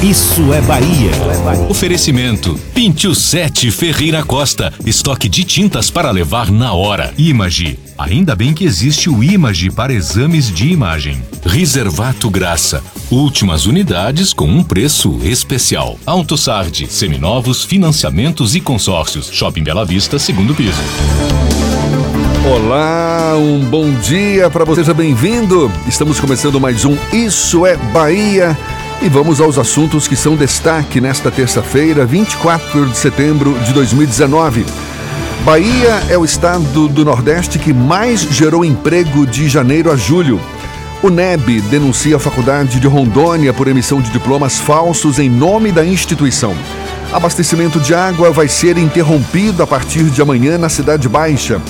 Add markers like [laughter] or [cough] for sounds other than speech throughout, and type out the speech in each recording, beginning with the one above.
Isso é Bahia. Oferecimento: Pintio 7 Ferreira Costa. Estoque de tintas para levar na hora. Image. Ainda bem que existe o Image para exames de imagem. Reservato Graça. Últimas unidades com um preço especial. AutoSard. Seminovos, financiamentos e consórcios. Shopping Bela Vista, segundo piso. Olá, um bom dia para você, seja bem-vindo. Estamos começando mais um Isso é Bahia e vamos aos assuntos que são destaque nesta terça-feira, 24 de setembro de 2019. Bahia é o estado do Nordeste que mais gerou emprego de janeiro a julho. O NEB denuncia a Faculdade de Rondônia por emissão de diplomas falsos em nome da instituição. Abastecimento de água vai ser interrompido a partir de amanhã na Cidade Baixa.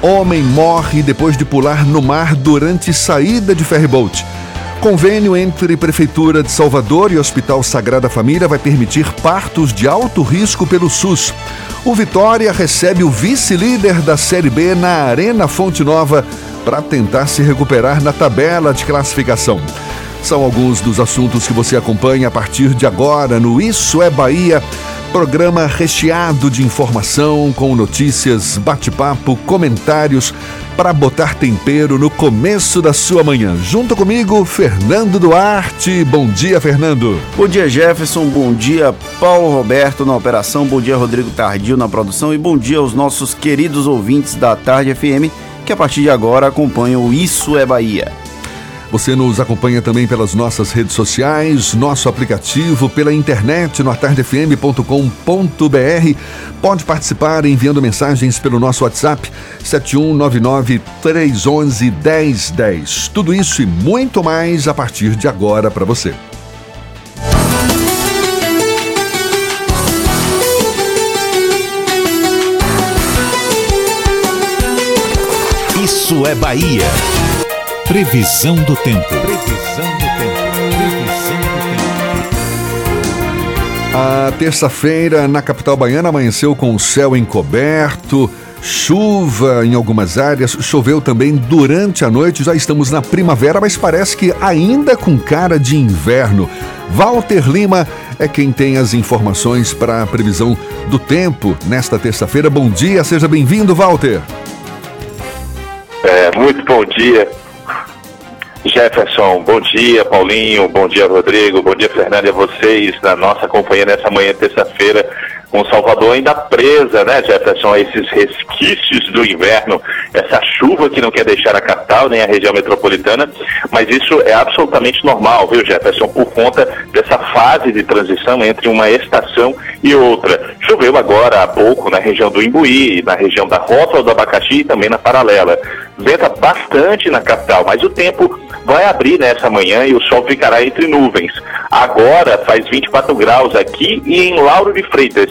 Homem morre depois de pular no mar durante saída de ferryboat. Convênio entre Prefeitura de Salvador e Hospital Sagrada Família vai permitir partos de alto risco pelo SUS. O Vitória recebe o vice-líder da Série B na Arena Fonte Nova para tentar se recuperar na tabela de classificação. São alguns dos assuntos que você acompanha a partir de agora no Isso é Bahia Programa recheado de informação, com notícias, bate-papo, comentários para botar tempero no começo da sua manhã. Junto comigo, Fernando Duarte. Bom dia, Fernando. Bom dia, Jefferson. Bom dia, Paulo Roberto na operação. Bom dia, Rodrigo Tardio na produção. E bom dia aos nossos queridos ouvintes da Tarde FM que a partir de agora acompanham o Isso é Bahia. Você nos acompanha também pelas nossas redes sociais, nosso aplicativo, pela internet no atardefm.com.br. Pode participar enviando mensagens pelo nosso WhatsApp 7199 311 1010. Tudo isso e muito mais a partir de agora para você. Isso é Bahia. Previsão do tempo. Previsão do tempo. Previsão do tempo. A terça-feira na capital baiana amanheceu com o céu encoberto, chuva em algumas áreas, choveu também durante a noite. Já estamos na primavera, mas parece que ainda com cara de inverno. Walter Lima é quem tem as informações para a previsão do tempo nesta terça-feira. Bom dia, seja bem-vindo, Walter. É, muito bom dia. Jefferson, bom dia, Paulinho, bom dia, Rodrigo, bom dia, Fernando, e a vocês da nossa companhia nessa manhã, terça-feira, com Salvador ainda presa, né, Jefferson, a esses resquícios do inverno, essa chuva que não quer deixar a capital nem a região metropolitana, mas isso é absolutamente normal, viu, Jefferson, por conta dessa fase de transição entre uma estação e outra. Choveu agora há pouco na região do Imbuí, na região da Rota do Abacaxi e também na Paralela. Venta bastante na capital, mas o tempo vai abrir nessa manhã e o sol ficará entre nuvens. Agora faz 24 graus aqui e em Lauro de Freitas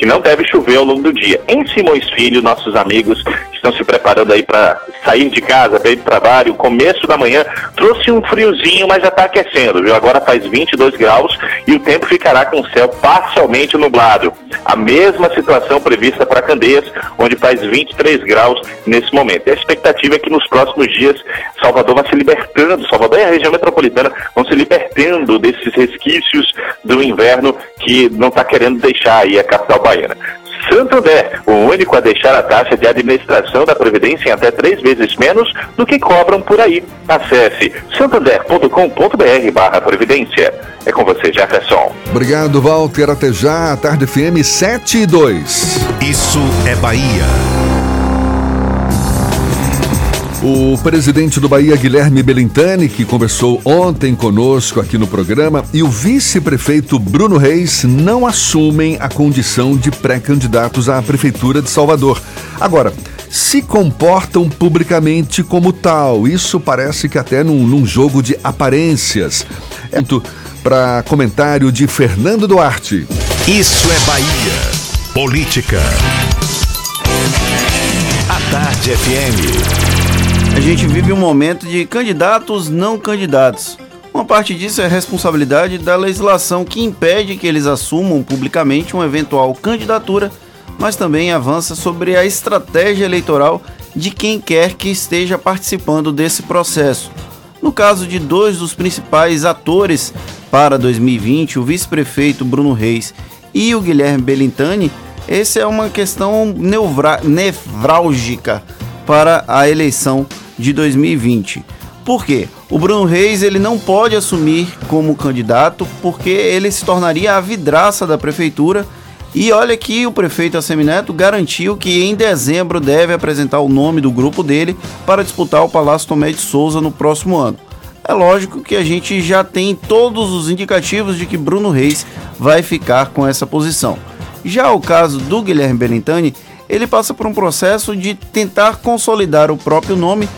que não deve chover ao longo do dia. Em Simões Filho, nossos amigos estão se preparando aí para sair de casa, para ir para o trabalho. Começo da manhã trouxe um friozinho, mas já está aquecendo, viu? Agora faz 22 graus e o tempo ficará com o céu parcialmente nublado. A mesma situação prevista para Candeias, onde faz 23 graus nesse momento. E a expectativa é que nos próximos dias Salvador vai se libertando, Salvador e a região metropolitana vão se libertando desses resquícios do inverno que não está querendo deixar aí a capital baiana. Santander, o único a deixar a taxa de administração da Previdência em até três vezes menos do que cobram por aí. Acesse santander.com.br barra Previdência. É com você, Jefferson. Obrigado, Walter. Até já, Tarde FM 7 e 2. Isso é Bahia. O presidente do Bahia, Guilherme Belintani, que conversou ontem conosco aqui no programa, e o vice-prefeito Bruno Reis não assumem a condição de pré-candidatos à Prefeitura de Salvador. Agora, se comportam publicamente como tal. Isso parece que até num, num jogo de aparências. É para comentário de Fernando Duarte. Isso é Bahia. Política. A Tarde FM. A gente vive um momento de candidatos não candidatos. Uma parte disso é responsabilidade da legislação que impede que eles assumam publicamente uma eventual candidatura, mas também avança sobre a estratégia eleitoral de quem quer que esteja participando desse processo. No caso de dois dos principais atores para 2020, o vice-prefeito Bruno Reis e o Guilherme Belintani, essa é uma questão nevrálgica para a eleição de 2020. Por quê? O Bruno Reis ele não pode assumir como candidato porque ele se tornaria a vidraça da prefeitura. E olha que o prefeito Assemineto garantiu que em dezembro deve apresentar o nome do grupo dele para disputar o Palácio Tomé de Souza no próximo ano. É lógico que a gente já tem todos os indicativos de que Bruno Reis vai ficar com essa posição. Já o caso do Guilherme Belintani, ele passa por um processo de tentar consolidar o próprio nome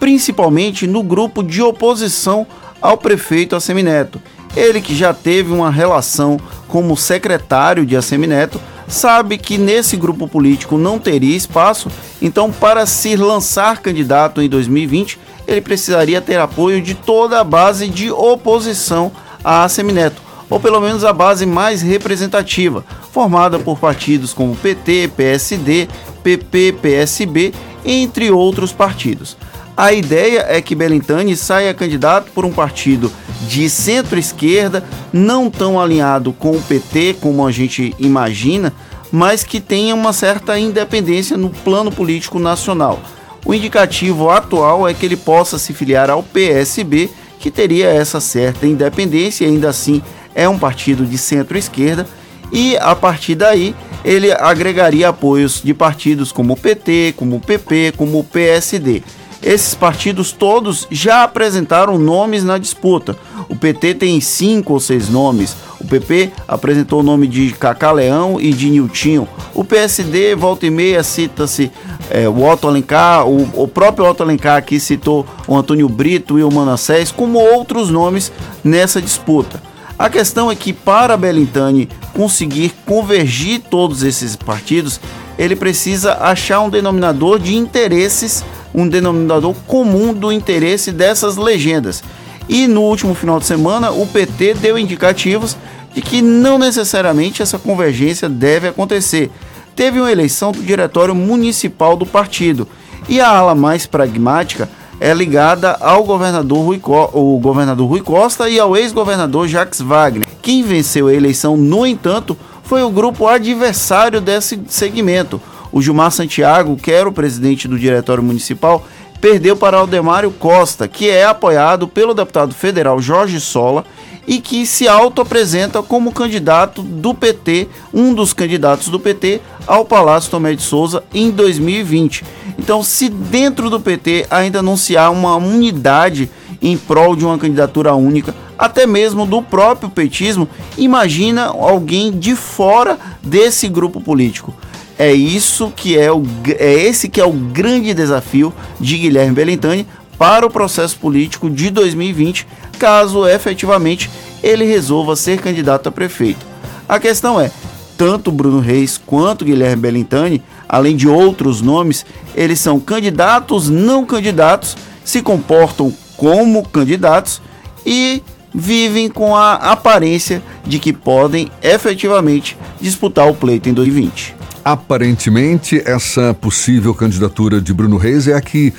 principalmente no grupo de oposição ao prefeito Assemineto. Ele que já teve uma relação como secretário de Assemineto, sabe que nesse grupo político não teria espaço, então para se lançar candidato em 2020, ele precisaria ter apoio de toda a base de oposição a Assemineto, ou pelo menos a base mais representativa, formada por partidos como PT, PSD, PP, PSB, entre outros partidos. A ideia é que Belintani saia candidato por um partido de centro-esquerda, não tão alinhado com o PT como a gente imagina, mas que tenha uma certa independência no plano político nacional. O indicativo atual é que ele possa se filiar ao PSB, que teria essa certa independência, ainda assim é um partido de centro-esquerda, e a partir daí ele agregaria apoios de partidos como o PT, como o PP, como o PSD. Esses partidos todos já apresentaram nomes na disputa. O PT tem cinco ou seis nomes. O PP apresentou o nome de Cacá Leão e de Niltinho. O PSD, volta e meia, cita-se é, o Otto Alencar, o, o, próprio Otto Alencar aqui citou o Antônio Brito e o Manassés, como outros nomes nessa disputa. A questão é que para Belintani conseguir convergir todos esses partidos, ele precisa achar um denominador de interesses um denominador comum do interesse dessas legendas. E no último final de semana, o PT deu indicativos de que não necessariamente essa convergência deve acontecer. Teve uma eleição do diretório municipal do partido e a ala mais pragmática é ligada ao governador Rui, Co o governador Rui Costa e ao ex-governador Jacques Wagner. Quem venceu a eleição, no entanto, foi o grupo adversário desse segmento, o Gilmar Santiago, que era o presidente do Diretório Municipal, perdeu para Aldemário Costa, que é apoiado pelo deputado federal Jorge Sola e que se auto-apresenta como candidato do PT, um dos candidatos do PT ao Palácio Tomé de Souza em 2020. Então, se dentro do PT ainda não se há uma unidade em prol de uma candidatura única, até mesmo do próprio petismo, imagina alguém de fora desse grupo político. É isso que é o é esse que é o grande desafio de Guilherme Belintani para o processo político de 2020, caso efetivamente ele resolva ser candidato a prefeito. A questão é, tanto Bruno Reis quanto Guilherme Bellintani, além de outros nomes, eles são candidatos não candidatos, se comportam como candidatos e vivem com a aparência de que podem efetivamente disputar o pleito em 2020. Aparentemente, essa possível candidatura de Bruno Reis é a que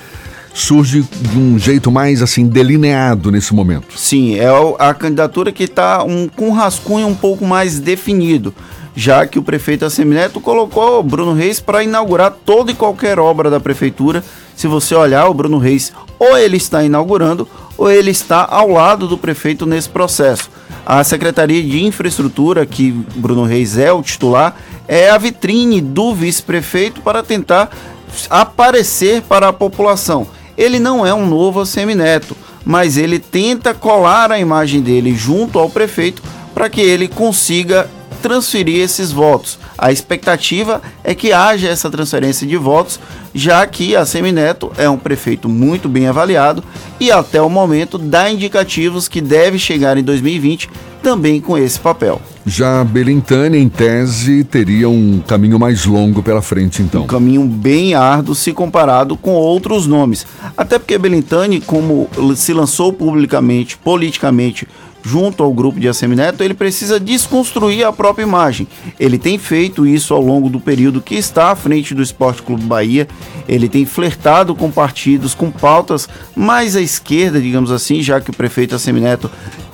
surge de um jeito mais assim delineado nesse momento. Sim, é a candidatura que está um, com um rascunho um pouco mais definido, já que o prefeito Assemineto colocou o Bruno Reis para inaugurar toda e qualquer obra da prefeitura. Se você olhar, o Bruno Reis ou ele está inaugurando ou ele está ao lado do prefeito nesse processo. A Secretaria de Infraestrutura, que Bruno Reis é o titular, é a vitrine do vice-prefeito para tentar aparecer para a população ele não é um novo semineto, mas ele tenta colar a imagem dele junto ao prefeito para que ele consiga transferir esses votos. A expectativa é que haja essa transferência de votos, já que a Semineto é um prefeito muito bem avaliado e até o momento dá indicativos que deve chegar em 2020 também com esse papel. Já Belintani, em tese, teria um caminho mais longo pela frente, então. Um caminho bem árduo se comparado com outros nomes. Até porque Belintani, como se lançou publicamente, politicamente, junto ao grupo de Assemineto, ele precisa desconstruir a própria imagem. Ele tem feito isso ao longo do período que está à frente do Esporte Clube Bahia. Ele tem flertado com partidos, com pautas mais à esquerda, digamos assim, já que o prefeito Assemineto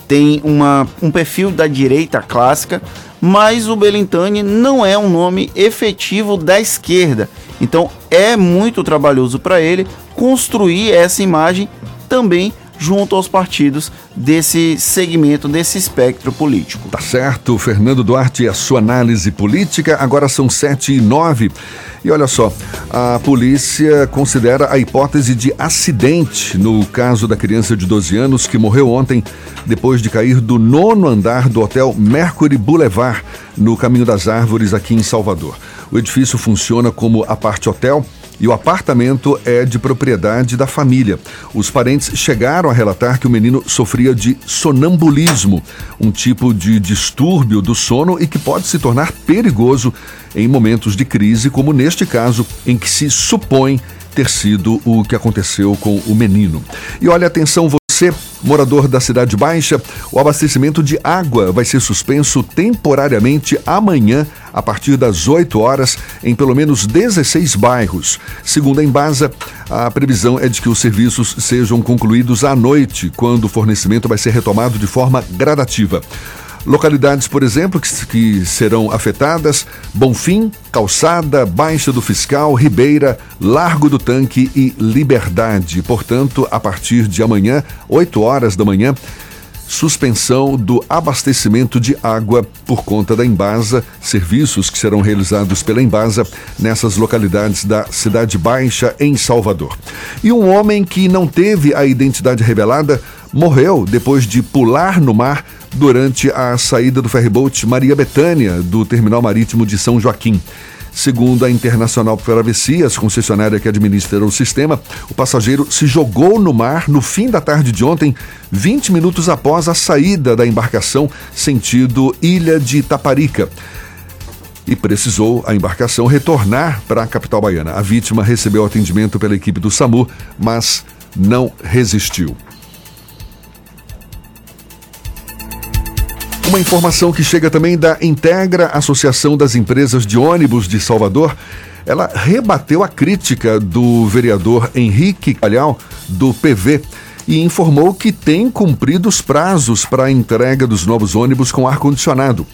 tem uma, um perfil da direita clássica, mas o Belintani não é um nome efetivo da esquerda. Então é muito trabalhoso para ele construir essa imagem também junto aos partidos desse segmento, desse espectro político. Tá certo, Fernando Duarte, a sua análise política. Agora são sete e nove. E olha só, a polícia considera a hipótese de acidente no caso da criança de 12 anos que morreu ontem depois de cair do nono andar do hotel Mercury Boulevard, no Caminho das Árvores, aqui em Salvador. O edifício funciona como a parte hotel e o apartamento é de propriedade da família. Os parentes chegaram a relatar que o menino sofria de sonambulismo, um tipo de distúrbio do sono e que pode se tornar perigoso em momentos de crise, como neste caso, em que se supõe ter sido o que aconteceu com o menino. E olha, atenção, você, morador da Cidade Baixa, o abastecimento de água vai ser suspenso temporariamente amanhã, a partir das 8 horas, em pelo menos 16 bairros. Segundo a Embasa, a previsão é de que os serviços sejam concluídos à noite, quando o fornecimento vai ser retomado de forma gradativa. Localidades, por exemplo, que, que, serão afetadas: Bonfim, Calçada, Baixa do Fiscal, Ribeira, Largo do Tanque e Liberdade. Portanto, a partir de amanhã, 8 horas da manhã, suspensão do abastecimento de água por conta da Embasa, serviços que serão realizados pela Embasa nessas localidades da Cidade Baixa, em Salvador. E um homem que não teve a identidade revelada morreu depois de pular no mar durante a saída do ferryboat Maria Betânia do terminal marítimo de São Joaquim. Segundo a Internacional Travessias, concessionária que administra o sistema, o passageiro se jogou no mar no fim da tarde de ontem, 20 minutos após a saída da embarcação sentido Ilha de Itaparica. E precisou a embarcação retornar para a capital baiana. A vítima recebeu atendimento pela equipe do SAMU, mas não resistiu. Uma informação que chega também da Integra Associação das Empresas de Ônibus de Salvador. Ela rebateu a crítica do vereador Henrique Calhau, do PV, e informou que tem cumprido os prazos para a entrega dos novos ônibus com ar-condicionado.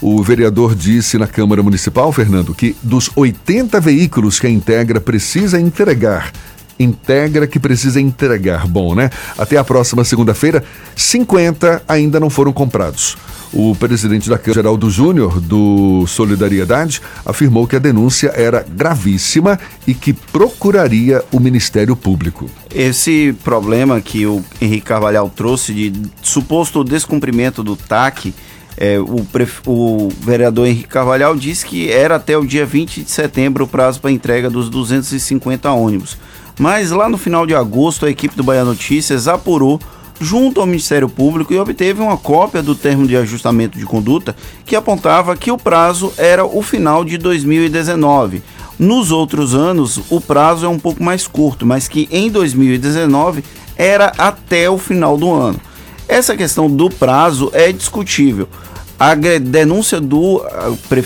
O vereador disse na Câmara Municipal, Fernando, que dos 80 veículos que a Integra precisa entregar integra que precisa entregar. Bom, né? Até a próxima segunda-feira, 50 ainda não foram comprados. O presidente da Câmara, Geraldo Júnior, do Solidariedade, afirmou que a denúncia era gravíssima e que procuraria o Ministério Público. Esse problema que o Henrique Carvalhal trouxe de suposto descumprimento do TAC, é, o, o, vereador Henrique Carvalhal disse que era até o dia 20 de setembro o prazo para entrega dos 250 ônibus. Mas lá no final de agosto, a equipe do Bahia Notícias apurou junto ao Ministério Público e obteve uma cópia do termo de ajustamento de conduta que apontava que o prazo era o final de 2019. Nos outros anos, o prazo é um pouco mais curto, mas que em 2019 era até o final do ano. Essa questão do prazo é discutível. A denúncia do,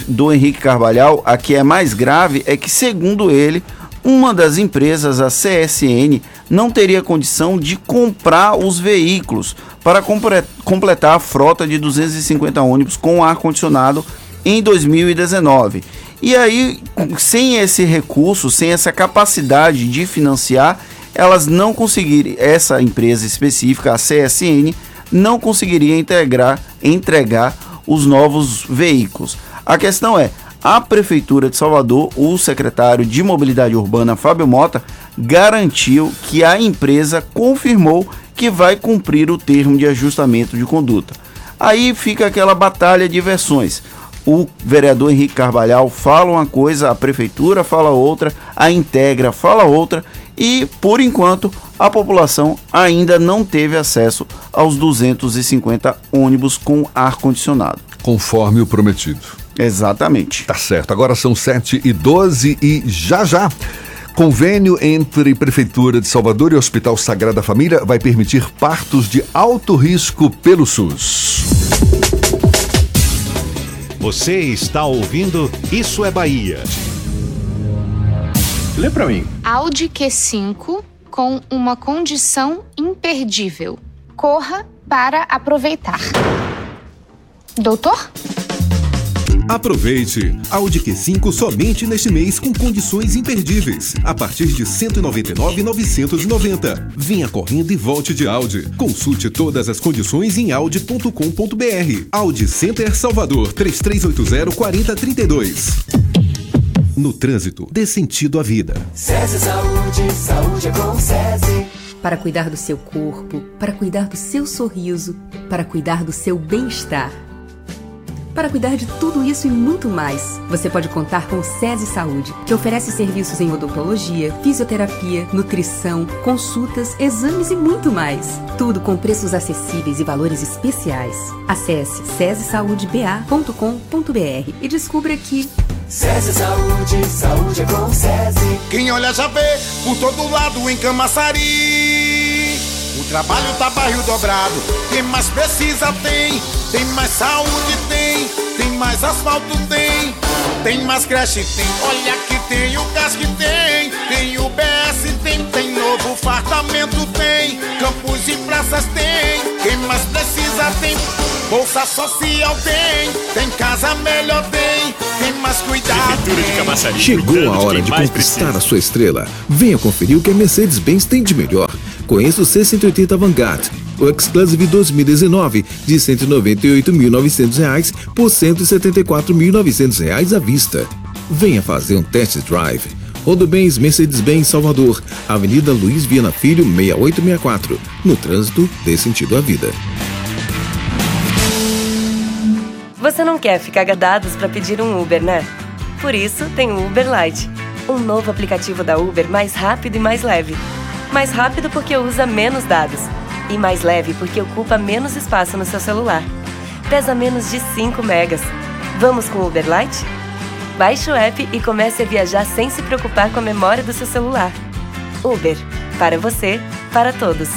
do Henrique Carvalhal, a que é mais grave, é que, segundo ele, uma das empresas, a CSN, não teria condição de comprar os veículos para completar a frota de 250 ônibus com ar-condicionado em 2019. E aí, sem esse recurso, sem essa capacidade de financiar, elas não conseguiriam, essa empresa específica, a CSN, não conseguiria integrar, entregar os novos veículos. A questão é, a Prefeitura de Salvador, o secretário de Mobilidade Urbana, Fábio Mota, garantiu que a empresa confirmou que vai cumprir o termo de ajustamento de conduta. Aí fica aquela batalha de versões. O vereador Henrique Carvalhal fala uma coisa, a prefeitura fala outra, a Integra fala outra e, por enquanto, a população ainda não teve acesso aos 250 ônibus com ar-condicionado. Conforme o prometido. Exatamente. Tá certo. Agora são 7 e 12 e já já. Convênio entre Prefeitura de Salvador e Hospital Sagrada Família vai permitir partos de alto risco pelo SUS. Você está ouvindo Isso é Bahia. Lê pra mim. Audi Q5 com uma condição imperdível. Corra para aproveitar. Doutor? Aproveite! Audi Q5 somente neste mês com condições imperdíveis. A partir de R$ 199,990. Venha correndo e volte de Audi. Consulte todas as condições em audi.com.br. Audi Center Salvador 3380-4032. No trânsito, dê sentido à vida. SESI Saúde, saúde é com SESI. Para cuidar do seu corpo, para cuidar do seu sorriso, para cuidar do seu bem-estar. Para cuidar de tudo isso e muito mais, você pode contar com o SESI Saúde, que oferece serviços em odontologia, fisioterapia, nutrição, consultas, exames e muito mais. Tudo com preços acessíveis e valores especiais. Acesse sesesaudeba.com.br e descubra que SESI Saúde, saúde é com SESI. Quem olha já vê, por todo lado em Camaçari. Trabalho tá barril dobrado, quem mais precisa tem, tem mais saúde tem, tem mais asfalto tem, tem mais creche tem, olha que tem o gás que tem, tem o BS tem, tem novo fartamento tem, campos e praças tem, quem mais precisa tem, bolsa social tem, tem casa melhor tem, tem mais cuidado tem. Chegou a hora de conquistar a sua estrela. Venha conferir o que a Mercedes-Benz tem de melhor. Conheça o C180 Vanguard, o X-Classive 2019 de R$ 198.900 por R$ 174.900 à vista. Venha fazer um test drive. Rodobens Mercedes-Benz Salvador, Avenida Luiz Viana Filho, 6864. No trânsito, dê sentido à vida. Você não quer ficar gadados para pedir um Uber, né? Por isso, tem o Uber Lite, um novo aplicativo da Uber mais rápido e mais leve. Mais rápido porque usa menos dados e mais leve porque ocupa menos espaço no seu celular. Pesa menos de 5 megas. Vamos com o Uber Lite? Baixe o app e comece a viajar sem se preocupar com a memória do seu celular. Uber. Para você, para todos.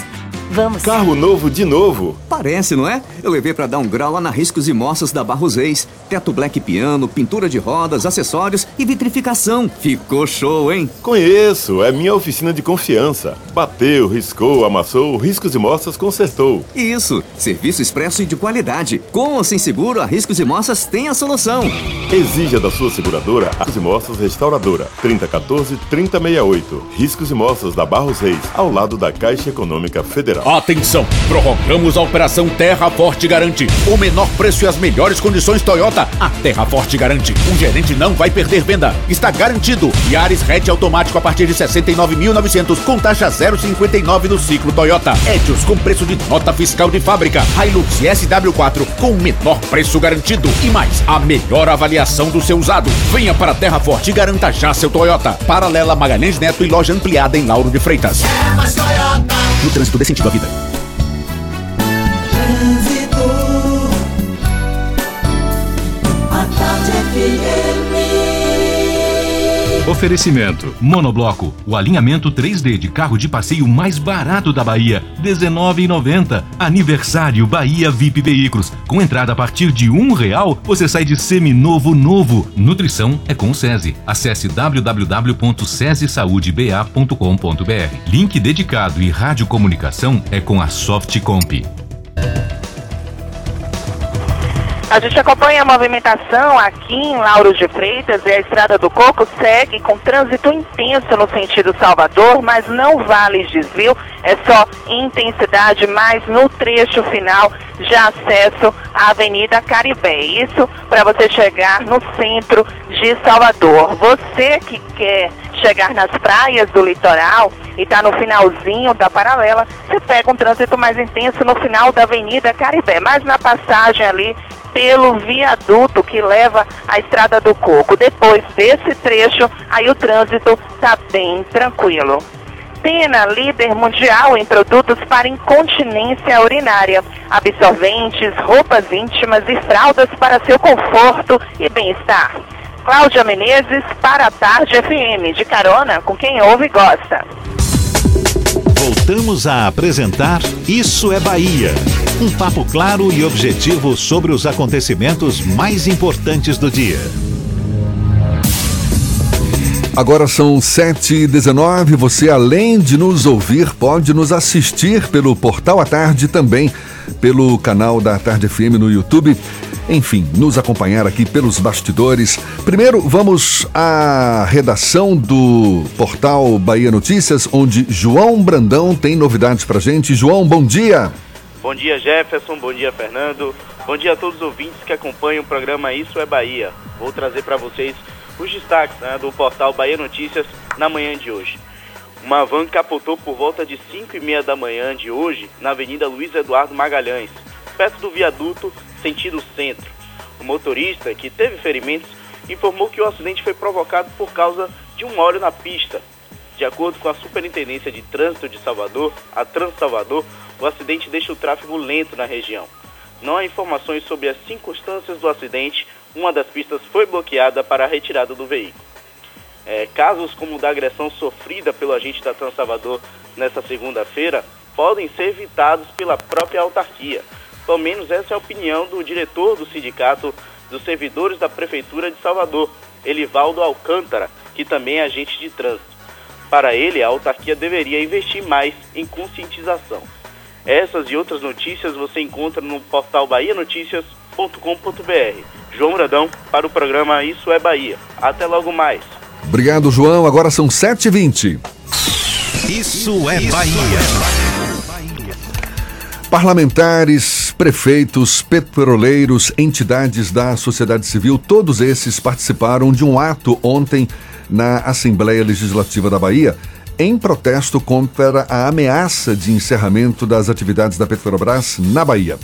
Vamos. Carro novo de novo. Parece, não é? Eu levei para dar um grau lá na Riscos e Moças da Barros Reis. Teto black piano, pintura de rodas, acessórios e vitrificação. Ficou show, hein? Conheço, é minha oficina de confiança. Bateu, riscou, amassou, Riscos e Moças consertou. Isso, serviço expresso e de qualidade. Com ou sem seguro, a Riscos e Moças tem a solução. Exija da sua seguradora a Riscos e Moças Restauradora. 3014-3068. Riscos e Moças da Barros Reis, ao lado da Caixa Econômica Atenção! Prorrogamos a operação Terra Forte Garante. O menor preço e as melhores condições Toyota. A Terra Forte garante. Um gerente não vai perder venda. Está garantido. Yaris hatch automático a partir de 69.900 com taxa 0,59 no ciclo Toyota. Etios com preço de nota fiscal de fábrica. Hilux SW4 com o menor preço garantido. E mais, a melhor avaliação do seu usado. Venha para a Terra Forte e garanta já seu Toyota. Paralela Magalhães Neto e loja ampliada em Lauro de Freitas. É mais Toyota. No trânsito dê sentido à vida. Oferecimento: Monobloco, o alinhamento 3D de carro de passeio mais barato da Bahia, R$19,90. Aniversário Bahia VIP Veículos. Com entrada a partir de um real, você sai de seminovo novo. Nutrição é com o SESI. Acesse www.sesisaudeba.com.br. Link dedicado e radiocomunicação é com a Softcomp. A gente acompanha a movimentação aqui em Lauro de Freitas e a Estrada do Coco segue com trânsito intenso no sentido Salvador, mas não vale desvio, é só intensidade, mas no trecho final de acesso à Avenida Caribé. Isso para você chegar no centro de Salvador. Você que quer chegar nas praias do litoral e está no finalzinho da paralela, você pega um trânsito mais intenso no final da Avenida Caribé, mas na passagem ali pelo viaduto que leva à Estrada do Coco. Depois desse trecho, aí o trânsito está bem tranquilo. Pena, líder mundial em produtos para incontinência urinária, absorventes, roupas íntimas e fraldas para seu conforto e bem-estar. Cláudia Menezes para a Tarde FM, de carona com quem ouve e gosta. Voltamos a apresentar Isso é Bahia. Um papo claro e objetivo sobre os acontecimentos mais importantes do dia. Agora são 7h19. Você, além de nos ouvir, pode nos assistir pelo Portal à Tarde também, pelo canal da Tarde FM no YouTube. Enfim, nos acompanhar aqui pelos bastidores. Primeiro, vamos à redação do portal Bahia Notícias, onde João Brandão tem novidades pra gente. João, bom dia. Bom dia, Jefferson. Bom dia, Fernando. Bom dia a todos os ouvintes que acompanham o programa Isso é Bahia. Vou trazer para vocês os destaques né, do portal Bahia Notícias na manhã de hoje. Uma van capotou por volta de 5 e meia da manhã de hoje na Avenida Luiz Eduardo Magalhães, perto do viaduto sentido centro. O motorista, que teve ferimentos, informou que o acidente foi provocado por causa de um óleo na pista. De acordo com a Superintendência de Trânsito de Salvador, a Trans Salvador, o acidente deixa o tráfego lento na região. Não há informações sobre as circunstâncias do acidente, uma das pistas foi bloqueada para a retirada do veículo. É, casos como o da agressão sofrida pelo agente da Trans Salvador nesta segunda-feira podem ser evitados pela própria autarquia. Pelo menos essa é a opinião do diretor do Sindicato dos Servidores da Prefeitura de Salvador, Elivaldo Alcântara, que também é agente de trânsito. Para ele, a autarquia deveria investir mais em conscientização. Essas e outras notícias você encontra no portal bahianoticias.com.br. João Bradão para o programa Isso é Bahia. Até logo mais. Obrigado, João. Agora são 7h20. Isso é Bahia. Parlamentares, prefeitos, petroleiros, entidades da sociedade civil, todos esses participaram de um ato ontem na Assembleia Legislativa da Bahia em protesto contra a ameaça de encerramento das atividades da Petrobras na Bahia.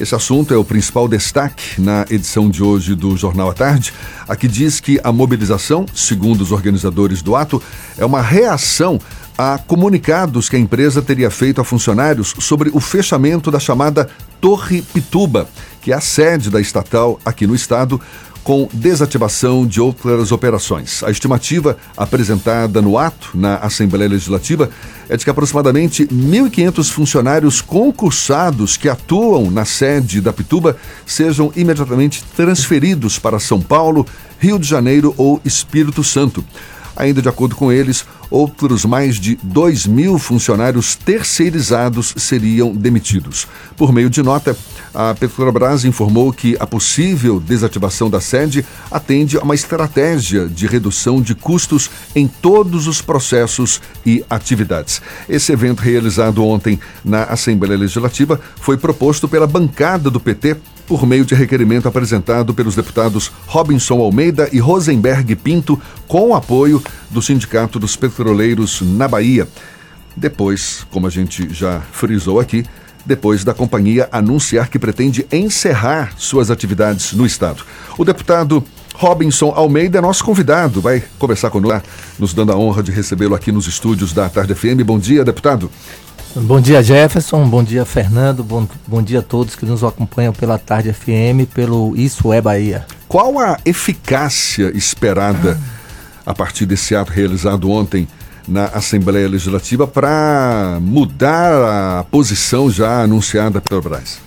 Esse assunto é o principal destaque na edição de hoje do Jornal à Tarde. Aqui diz que a mobilização, segundo os organizadores do ato, é uma reação a comunicados que a empresa teria feito a funcionários sobre o fechamento da chamada Torre Pituba, que é a sede da estatal aqui no estado, com desativação de outras operações. A estimativa apresentada no ato na Assembleia Legislativa é de que aproximadamente 1.500 funcionários concursados que atuam na sede da Pituba sejam imediatamente transferidos para São Paulo, Rio de Janeiro ou Espírito Santo. Ainda de acordo com eles, outros mais de 2 mil funcionários terceirizados seriam demitidos. Por meio de nota, a Petrobras informou que a possível desativação da sede atende a uma estratégia de redução de custos em todos os processos e atividades. Esse evento realizado ontem na Assembleia Legislativa foi proposto pela bancada do PT por meio de requerimento apresentado pelos deputados Robinson Almeida e Rosenberg Pinto, com o apoio do Sindicato dos Petroleiros na Bahia. Depois, como a gente já frisou aqui, depois da companhia anunciar que pretende encerrar suas atividades no estado. O deputado Robinson Almeida é nosso convidado, vai conversar conosco, nos dando a honra de recebê-lo aqui nos estúdios da Tarde FM. Bom dia, deputado. Bom dia, Jefferson. Bom dia, Fernando. Bom, bom dia a todos que nos acompanham pela Tarde FM, pelo Isso é Bahia. Qual a eficácia esperada a partir desse ato realizado ontem na Assembleia Legislativa para mudar a posição já anunciada pela Petrobras?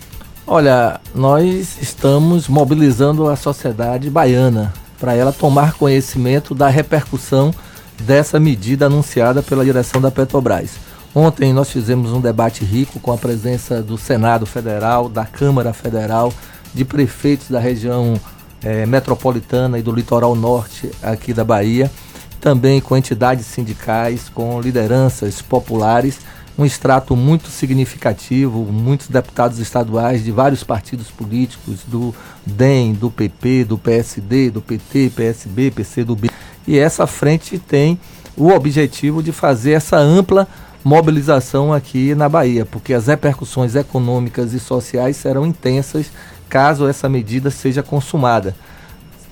Olha, nós estamos mobilizando a sociedade baiana para ela tomar conhecimento da repercussão dessa medida anunciada pela direção da Petrobras. Ontem nós fizemos um debate rico com a presença do Senado Federal, da Câmara Federal, de prefeitos da região eh, metropolitana e do litoral norte aqui da Bahia, também com entidades sindicais, com lideranças populares, um extrato muito significativo, muitos deputados estaduais de vários partidos políticos, do DEM, do PP, do PSD, do PT, PSB, PCdoB. E essa frente tem o objetivo de fazer essa ampla mobilização aqui na Bahia, porque as repercussões econômicas e sociais serão intensas caso essa medida seja consumada.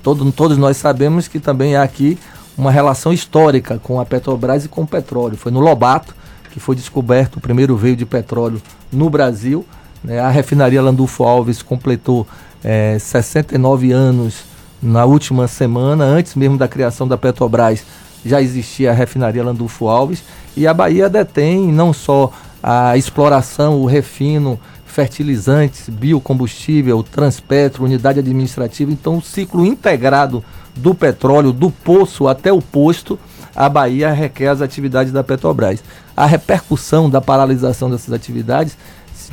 Todo, todos nós sabemos que também há aqui uma relação histórica com a Petrobras e com o petróleo. Foi no Lobato que foi descoberto o primeiro veio de petróleo no Brasil. Né? A refinaria Landulfo Alves completou é, 69 anos na última semana, antes mesmo da criação da Petrobras já existia a refinaria Landulfo Alves e a Bahia detém não só a exploração, o refino, fertilizantes, biocombustível, transpetro, unidade administrativa, então o ciclo integrado do petróleo, do poço até o posto, a Bahia requer as atividades da Petrobras. A repercussão da paralisação dessas atividades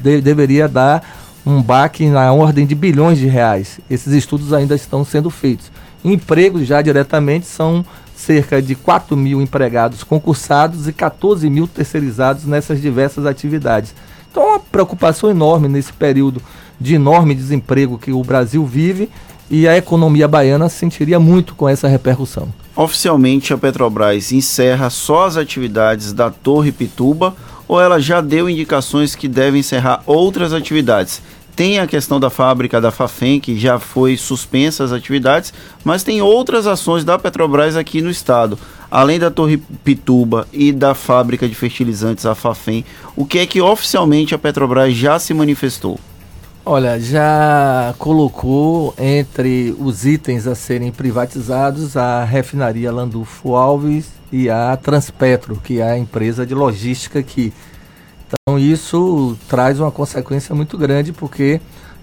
de, deveria dar um baque na ordem de bilhões de reais. Esses estudos ainda estão sendo feitos. Empregos já diretamente são cerca de 4 mil empregados concursados e 14 mil terceirizados nessas diversas atividades. Então, uma preocupação enorme nesse período de enorme desemprego que o Brasil vive e a economia baiana sentiria muito com essa repercussão. Oficialmente, a Petrobras encerra só as atividades da Torre Pituba ou ela já deu indicações que deve encerrar outras atividades? Tem a questão da fábrica da Fafem, que já foi suspensa as atividades, mas tem outras ações da Petrobras aqui no estado. Além da Torre Pituba e da fábrica de fertilizantes, a Fafem, o que é que oficialmente a Petrobras já se manifestou? Olha, já colocou entre os itens a serem privatizados a refinaria Landulfo Alves e a Transpetro, que é a empresa de logística aqui. Então isso traz uma consequência muito grande porque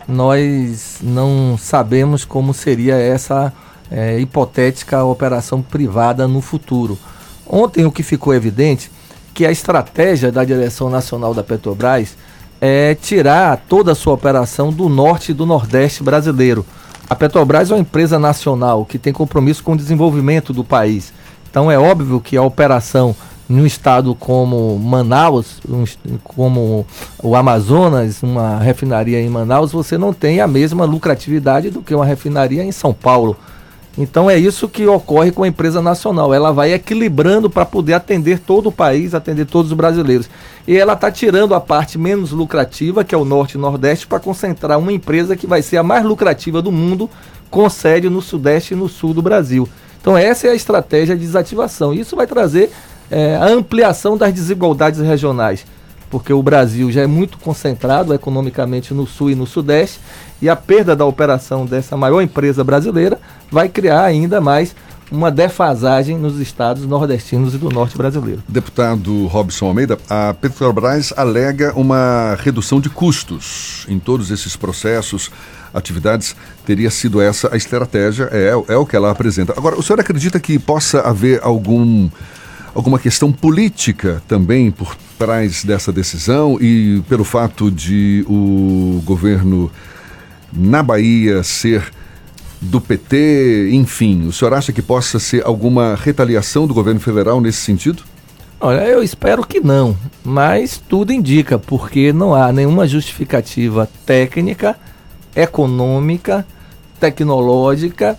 nós não sabemos como seria essa é, hipotética operação privada no futuro. Ontem o que ficou evidente que a estratégia da direção nacional da Petrobras é tirar toda a sua operação do norte e do nordeste brasileiro. A Petrobras é uma empresa nacional que tem compromisso com o desenvolvimento do país. Então é óbvio que a operação num estado como Manaus, um, como o Amazonas, uma refinaria em Manaus, você não tem a mesma lucratividade do que uma refinaria em São Paulo. Então é isso que ocorre com a empresa nacional. Ela vai equilibrando para poder atender todo o país, atender todos os brasileiros. E ela está tirando a parte menos lucrativa, que é o norte e nordeste, para concentrar uma empresa que vai ser a mais lucrativa do mundo, com sede no sudeste e no sul do Brasil. Então essa é a estratégia de desativação. Isso vai trazer é, a ampliação das desigualdades regionais, porque o Brasil já é muito concentrado economicamente no sul e no sudeste, e a perda da operação dessa maior empresa brasileira vai criar ainda mais uma defasagem nos estados nordestinos e do norte brasileiro. Deputado Robson Almeida, a Petrobras alega uma redução de custos em todos esses processos, atividades. Teria sido essa a estratégia, é, é o que ela apresenta. Agora, o senhor acredita que possa haver algum alguma questão política também por trás dessa decisão e pelo fato de o governo na Bahia ser do PT, enfim, o senhor acha que possa ser alguma retaliação do governo federal nesse sentido? Olha, eu espero que não, mas tudo indica, porque não há nenhuma justificativa técnica, econômica, tecnológica,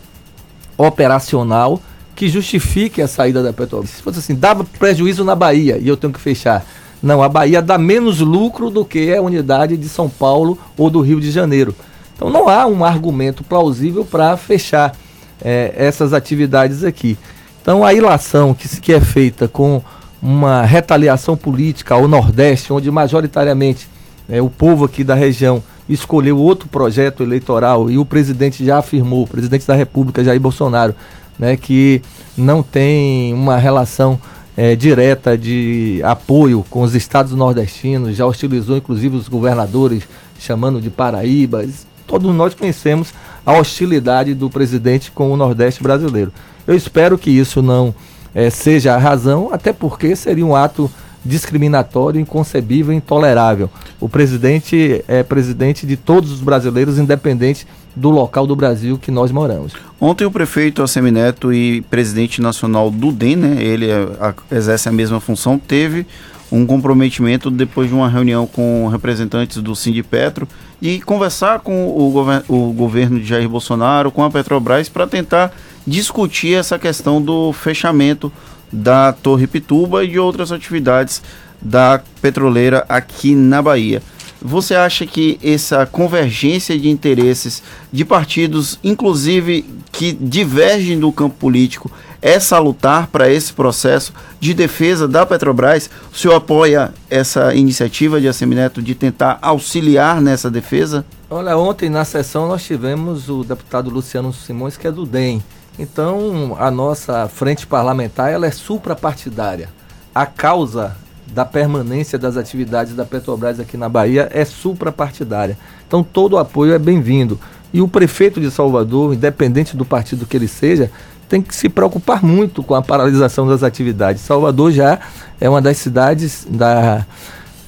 operacional que justifique a saída da Petrobras. Se fosse assim, dava prejuízo na Bahia e eu tenho que fechar. Não, a Bahia dá menos lucro do que a unidade de São Paulo ou do Rio de Janeiro. Então não há um argumento plausível para fechar é, essas atividades aqui. Então a ilação que, que é feita com uma retaliação política ao Nordeste, onde majoritariamente é, o povo aqui da região escolheu outro projeto eleitoral e o presidente já afirmou, o presidente da República, Jair Bolsonaro, né, que não tem uma relação é, direta de apoio com os estados nordestinos, já hostilizou inclusive os governadores, chamando de Paraíbas. Todos nós conhecemos a hostilidade do presidente com o Nordeste brasileiro. Eu espero que isso não é, seja a razão, até porque seria um ato discriminatório, inconcebível, intolerável. O presidente é presidente de todos os brasileiros, independente do local do Brasil que nós moramos. Ontem o prefeito Assemineto e presidente nacional do DEM, né, ele é, a, exerce a mesma função, teve um comprometimento depois de uma reunião com representantes do Sindipetro e conversar com o, gover o governo de Jair Bolsonaro, com a Petrobras, para tentar discutir essa questão do fechamento da Torre Pituba e de outras atividades da petroleira aqui na Bahia. Você acha que essa convergência de interesses de partidos, inclusive que divergem do campo político, é salutar para esse processo de defesa da Petrobras? O senhor apoia essa iniciativa de Assemineto de tentar auxiliar nessa defesa? Olha, ontem na sessão nós tivemos o deputado Luciano Simões, que é do DEM. Então, a nossa frente parlamentar ela é suprapartidária. A causa da permanência das atividades da Petrobras aqui na Bahia é suprapartidária. Então todo o apoio é bem-vindo. E o prefeito de Salvador, independente do partido que ele seja, tem que se preocupar muito com a paralisação das atividades. Salvador já é uma das cidades da,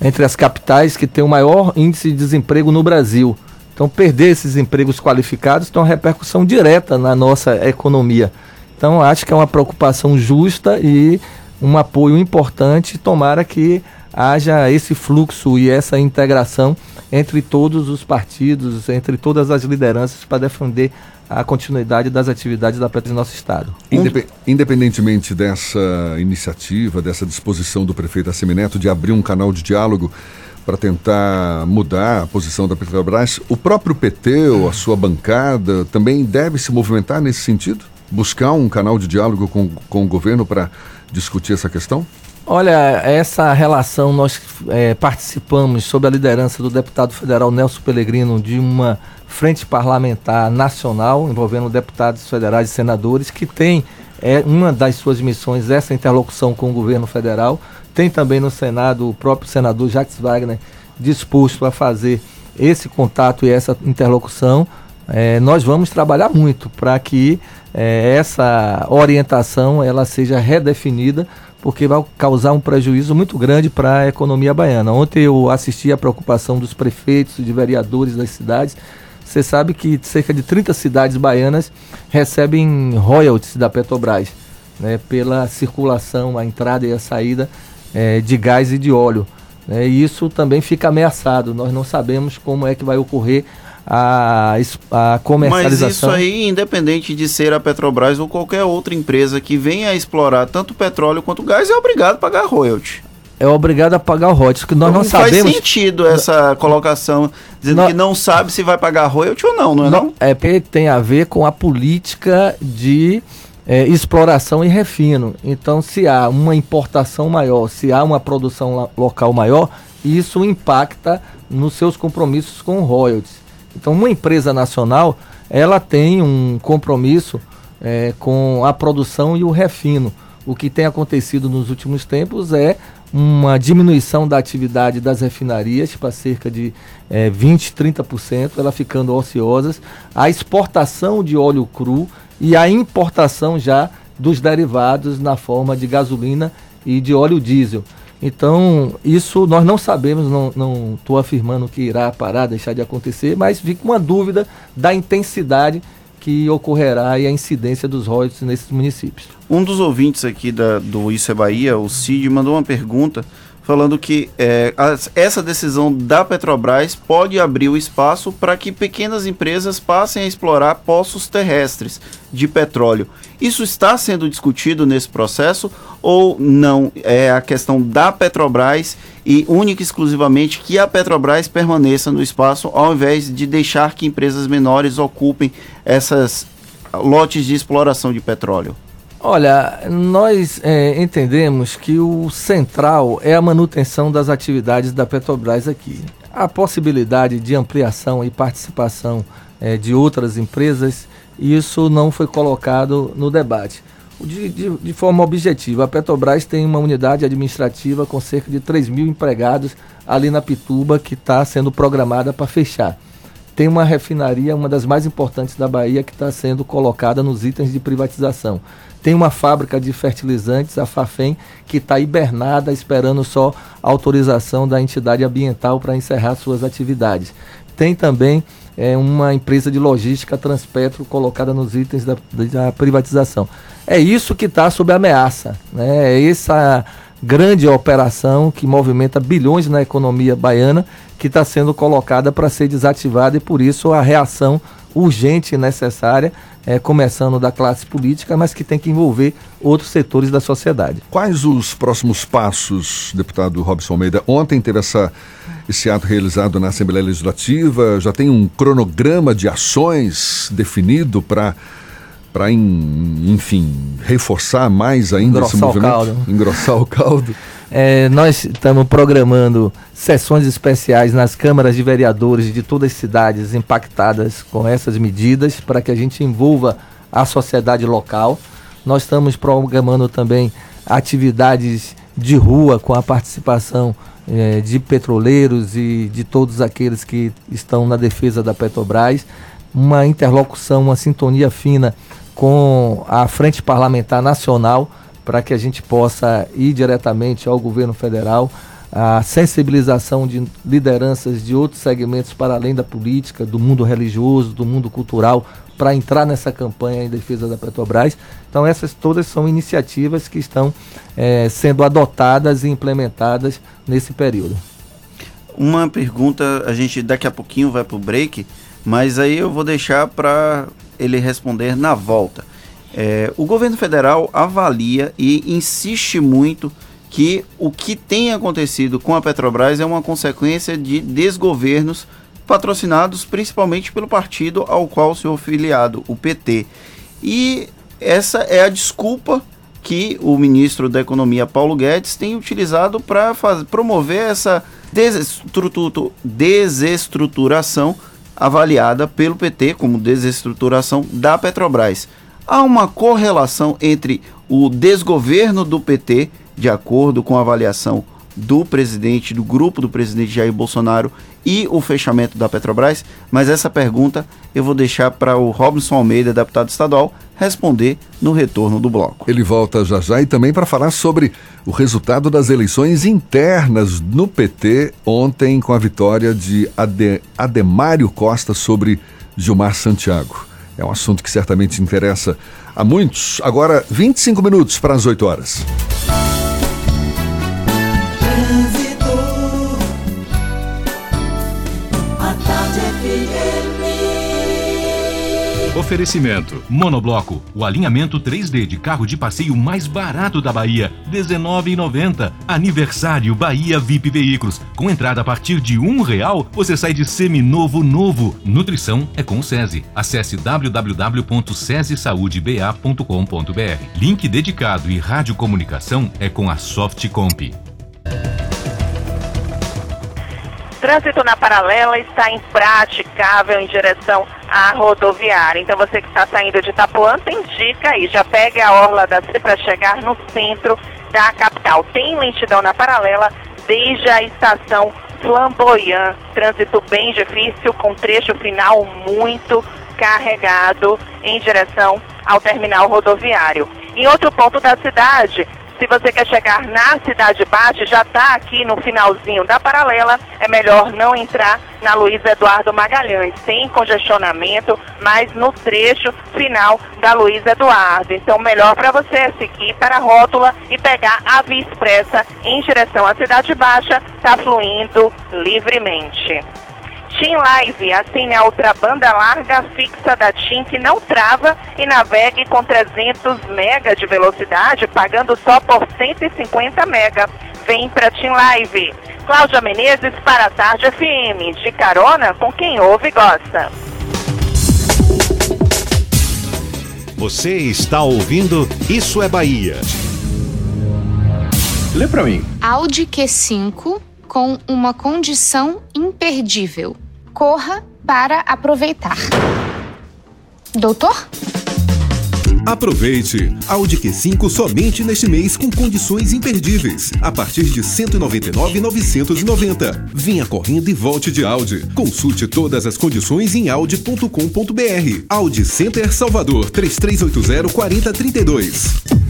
entre as capitais que tem o maior índice de desemprego no Brasil. Então, perder esses empregos qualificados tem uma repercussão direta na nossa economia. Então, acho que é uma preocupação justa e um apoio importante. Tomara que haja esse fluxo e essa integração entre todos os partidos, entre todas as lideranças para defender a continuidade das atividades da Petro em nosso Estado. Indep independentemente dessa iniciativa, dessa disposição do prefeito Assemineto de abrir um canal de diálogo para tentar mudar a posição da Petrobras, o próprio PT ou a sua bancada também deve se movimentar nesse sentido? Buscar um canal de diálogo com, com o governo para discutir essa questão? Olha, essa relação, nós é, participamos, sob a liderança do deputado federal Nelson Pellegrino, de uma frente parlamentar nacional, envolvendo deputados federais e senadores, que tem é, uma das suas missões essa interlocução com o governo federal. Tem também no Senado o próprio senador Jacques Wagner disposto a fazer esse contato e essa interlocução. É, nós vamos trabalhar muito para que é, essa orientação ela seja redefinida, porque vai causar um prejuízo muito grande para a economia baiana. Ontem eu assisti a preocupação dos prefeitos, de vereadores das cidades. Você sabe que cerca de 30 cidades baianas recebem royalties da Petrobras né, pela circulação, a entrada e a saída é, de gás e de óleo. Né, e isso também fica ameaçado. Nós não sabemos como é que vai ocorrer a, a comercialização. Mas isso aí, independente de ser a Petrobras ou qualquer outra empresa que venha a explorar tanto petróleo quanto gás, é obrigado a pagar royalty. É obrigado a pagar royalties, que nós não, não sabemos... faz sentido essa colocação, dizendo não, que não sabe se vai pagar royalty ou não, não é não? não? É porque tem a ver com a política de é, exploração e refino. Então, se há uma importação maior, se há uma produção local maior, isso impacta nos seus compromissos com royalties. Então, uma empresa nacional, ela tem um compromisso é, com a produção e o refino. O que tem acontecido nos últimos tempos é uma diminuição da atividade das refinarias para cerca de é, 20, 30%, ela ficando ociosas, a exportação de óleo cru e a importação já dos derivados na forma de gasolina e de óleo diesel. Então, isso nós não sabemos, não estou afirmando que irá parar, deixar de acontecer, mas fica uma dúvida da intensidade que ocorrerá e a incidência dos royalties nesses municípios. Um dos ouvintes aqui da, do Isso é Bahia, o Cid, mandou uma pergunta falando que é, essa decisão da Petrobras pode abrir o espaço para que pequenas empresas passem a explorar poços terrestres de petróleo. Isso está sendo discutido nesse processo ou não? É a questão da Petrobras e única e exclusivamente que a Petrobras permaneça no espaço ao invés de deixar que empresas menores ocupem essas lotes de exploração de petróleo. Olha, nós é, entendemos que o central é a manutenção das atividades da Petrobras aqui. A possibilidade de ampliação e participação é, de outras empresas isso não foi colocado no debate. De, de, de, forma objetiva, a Petrobras tem uma unidade administrativa com cerca de 3 mil empregados ali na Pituba que está sendo programada para fechar. Tem uma refinaria, uma das mais importantes da Bahia, que está sendo colocada nos itens de privatização. Tem uma fábrica de fertilizantes, a Fafem, que está hibernada, esperando só autorização da entidade ambiental para encerrar suas atividades. Tem também é, uma empresa de logística Transpetro colocada nos itens da, da privatização. É isso que está sob ameaça. Né? É essa grande operação que movimenta bilhões na economia baiana que está sendo colocada para ser desativada e por isso a reação urgente e necessária, é, começando da classe política, mas que tem que envolver outros setores da sociedade. Quais os próximos passos, deputado Robson Almeida? Ontem teve essa, esse ato realizado na Assembleia Legislativa, já tem um cronograma de ações definido para para, enfim, reforçar mais ainda Engrossar esse movimento? O caldo. Engrossar o caldo. É, nós estamos programando sessões especiais nas câmaras de vereadores de todas as cidades impactadas com essas medidas para que a gente envolva a sociedade local. Nós estamos programando também atividades de rua com a participação é, de petroleiros e de todos aqueles que estão na defesa da Petrobras. Uma interlocução, uma sintonia fina com a Frente Parlamentar Nacional para que a gente possa ir diretamente ao governo federal, a sensibilização de lideranças de outros segmentos para além da política, do mundo religioso, do mundo cultural, para entrar nessa campanha em defesa da Petrobras. Então essas todas são iniciativas que estão é, sendo adotadas e implementadas nesse período. Uma pergunta, a gente daqui a pouquinho vai para o break, mas aí eu vou deixar para ele responder na volta. É, o governo federal avalia e insiste muito que o que tem acontecido com a Petrobras é uma consequência de desgovernos patrocinados principalmente pelo partido ao qual sou filiado, o PT. E essa é a desculpa que o ministro da Economia Paulo Guedes tem utilizado para promover essa desestruturação avaliada pelo PT como desestruturação da Petrobras há uma correlação entre o desgoverno do PT, de acordo com a avaliação do presidente, do grupo do presidente Jair Bolsonaro e o fechamento da Petrobras, mas essa pergunta eu vou deixar para o Robson Almeida, deputado estadual, responder no retorno do bloco. Ele volta já já e também para falar sobre o resultado das eleições internas no PT ontem com a vitória de Ade Ademário Costa sobre Gilmar Santiago. É um assunto que certamente interessa a muitos. Agora, 25 minutos para as 8 horas. Oferecimento: Monobloco, o alinhamento 3D de carro de passeio mais barato da Bahia, R$19,90. Aniversário Bahia VIP Veículos. Com entrada a partir de um real, você sai de seminovo novo. Nutrição é com o SESI. Acesse www.sesesaudeba.com.br. Link dedicado e radiocomunicação é com a Softcomp. Trânsito na paralela está impraticável em direção à rodoviária. Então você que está saindo de Itapuã, tem dica aí. Já pegue a orla da C para chegar no centro da capital. Tem lentidão na paralela desde a estação Flamboyant. Trânsito bem difícil, com trecho final muito carregado em direção ao terminal rodoviário. Em outro ponto da cidade, se você quer chegar na Cidade Baixa, já está aqui no finalzinho da paralela, é melhor não entrar na Luiz Eduardo Magalhães. Tem congestionamento, mas no trecho final da Luiz Eduardo. Então, melhor para você é seguir para a rótula e pegar a Via Expressa em direção à Cidade Baixa, está fluindo livremente. TIM Live, assine a outra banda larga fixa da TIM que não trava e navegue com 300 mega de velocidade, pagando só por 150 mega. Vem pra TIM Live. Cláudia Menezes para a Tarde FM, de carona com quem ouve e gosta. Você está ouvindo Isso é Bahia. Lê pra mim. Audi Q5 com uma condição imperdível corra para aproveitar. Doutor? Aproveite! Audi Q5 somente neste mês com condições imperdíveis. A partir de R$ 199,990. Venha correndo e volte de Audi. Consulte todas as condições em audi.com.br. Audi Center Salvador 3380 4032.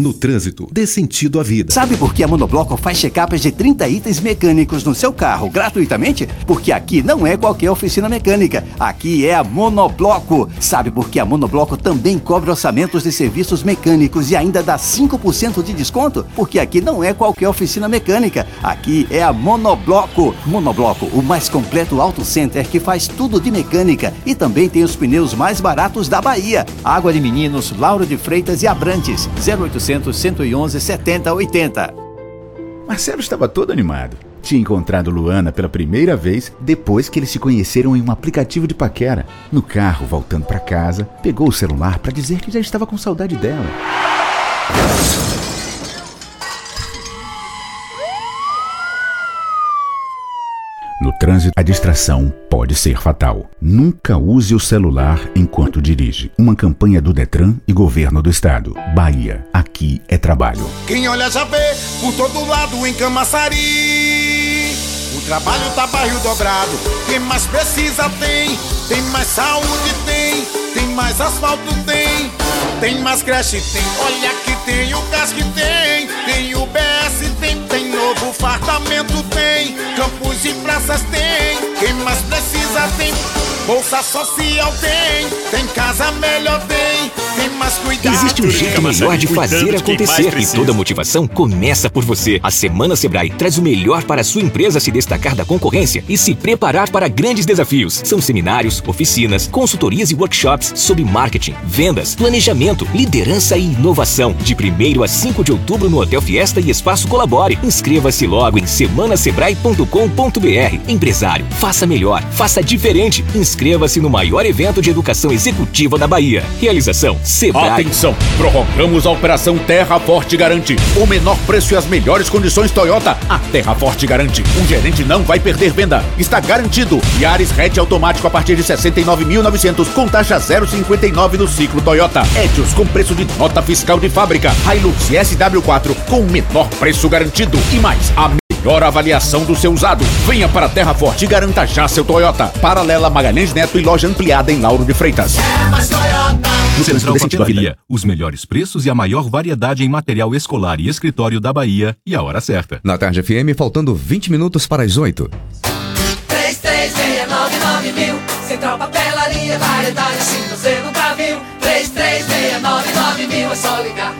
No trânsito, dê sentido à vida. Sabe por que a Monobloco faz check-ups de 30 itens mecânicos no seu carro gratuitamente? Porque aqui não é qualquer oficina mecânica. Aqui é a Monobloco. Sabe por que a Monobloco também cobre orçamentos de serviços mecânicos e ainda dá 5% de desconto? Porque aqui não é qualquer oficina mecânica. Aqui é a Monobloco. Monobloco, o mais completo auto center que faz tudo de mecânica e também tem os pneus mais baratos da Bahia. Água de Meninos, Lauro de Freitas e Abrantes. 0800 111 70 80. Marcelo estava todo animado. Tinha encontrado Luana pela primeira vez depois que eles se conheceram em um aplicativo de paquera. No carro, voltando para casa, pegou o celular para dizer que já estava com saudade dela. Trânsito, a distração pode ser fatal. Nunca use o celular enquanto dirige. Uma campanha do Detran e Governo do Estado. Bahia, aqui é trabalho. Quem olha já vê por todo lado em Camaçari. O trabalho tá barril dobrado. Quem mais precisa tem. Tem mais saúde tem. Tem mais asfalto tem. Tem mais creche tem. Olha que tem o gás que tem. Tem o. Tem novo fartamento tem. Campos e praças tem. Quem mais precisa tem. Bolsa social tem. Tem casa melhor tem. Tem mais cuidado. Existe um jeito melhor de fazer acontecer e toda motivação começa por você. A Semana Sebrae traz o melhor para a sua empresa se destacar da concorrência e se preparar para grandes desafios. São seminários, oficinas, consultorias e workshops sobre marketing, vendas, planejamento, liderança e inovação. De 1 a 5 de outubro no Hotel Fiesta e Espaço Colabore. Inscreva-se logo em semanasebrae.com.br. Empresário, faça melhor, faça diferente. Inscreva-se no maior evento de educação executiva da Bahia. Realização Sebrae. Atenção! Prorrogamos a operação Terra Forte Garante. O menor preço e as melhores condições Toyota. A Terra Forte garante. Um gerente não vai perder venda. Está garantido. Yaris hatch automático a partir de 69.900 com taxa 0,59 no ciclo Toyota. Etios com preço de nota fiscal de fábrica. Hilux SW4 com menor preço garantido. E mais, a melhor avaliação do seu usado. Venha para a Terra Forte e garanta já seu Toyota. Paralela Magalhães Neto e loja ampliada em Lauro de Freitas. No Central Papelaria, os melhores preços e a maior variedade em material escolar e escritório da Bahia e a hora certa. Na tarde FM, faltando 20 minutos para as 8. 3369 mil Central Papelaria, variedade assim você nunca viu 3369 mil é só ligar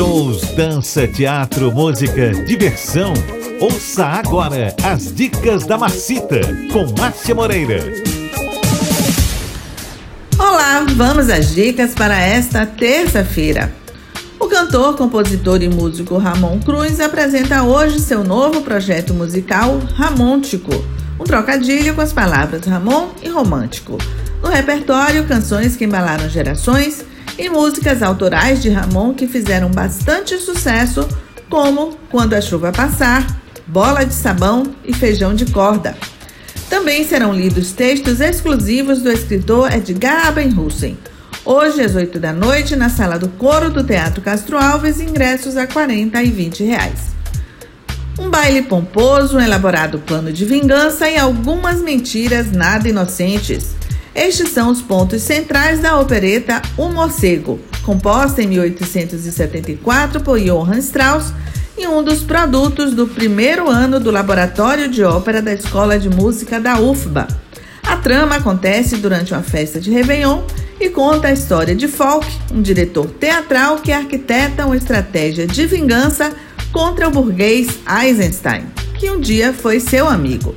Shows, dança, teatro, música, diversão. Ouça agora as dicas da Marcita com Márcia Moreira. Olá, vamos às dicas para esta terça-feira. O cantor, compositor e músico Ramon Cruz apresenta hoje seu novo projeto musical Ramôntico, um trocadilho com as palavras Ramon e romântico. No repertório, canções que embalaram gerações e músicas autorais de Ramon que fizeram bastante sucesso, como Quando a Chuva Passar, Bola de Sabão e Feijão de Corda. Também serão lidos textos exclusivos do escritor Edgar Abenhussen. Hoje, às 8 da noite, na sala do coro do Teatro Castro Alves, ingressos a 40 e 20 reais. Um baile pomposo, um elaborado plano de vingança e algumas mentiras nada inocentes. Estes são os pontos centrais da opereta O Morcego, composta em 1874 por Johann Strauss e um dos produtos do primeiro ano do Laboratório de Ópera da Escola de Música da UFBA. A trama acontece durante uma festa de Réveillon e conta a história de Falk, um diretor teatral que arquiteta uma estratégia de vingança contra o burguês Eisenstein, que um dia foi seu amigo.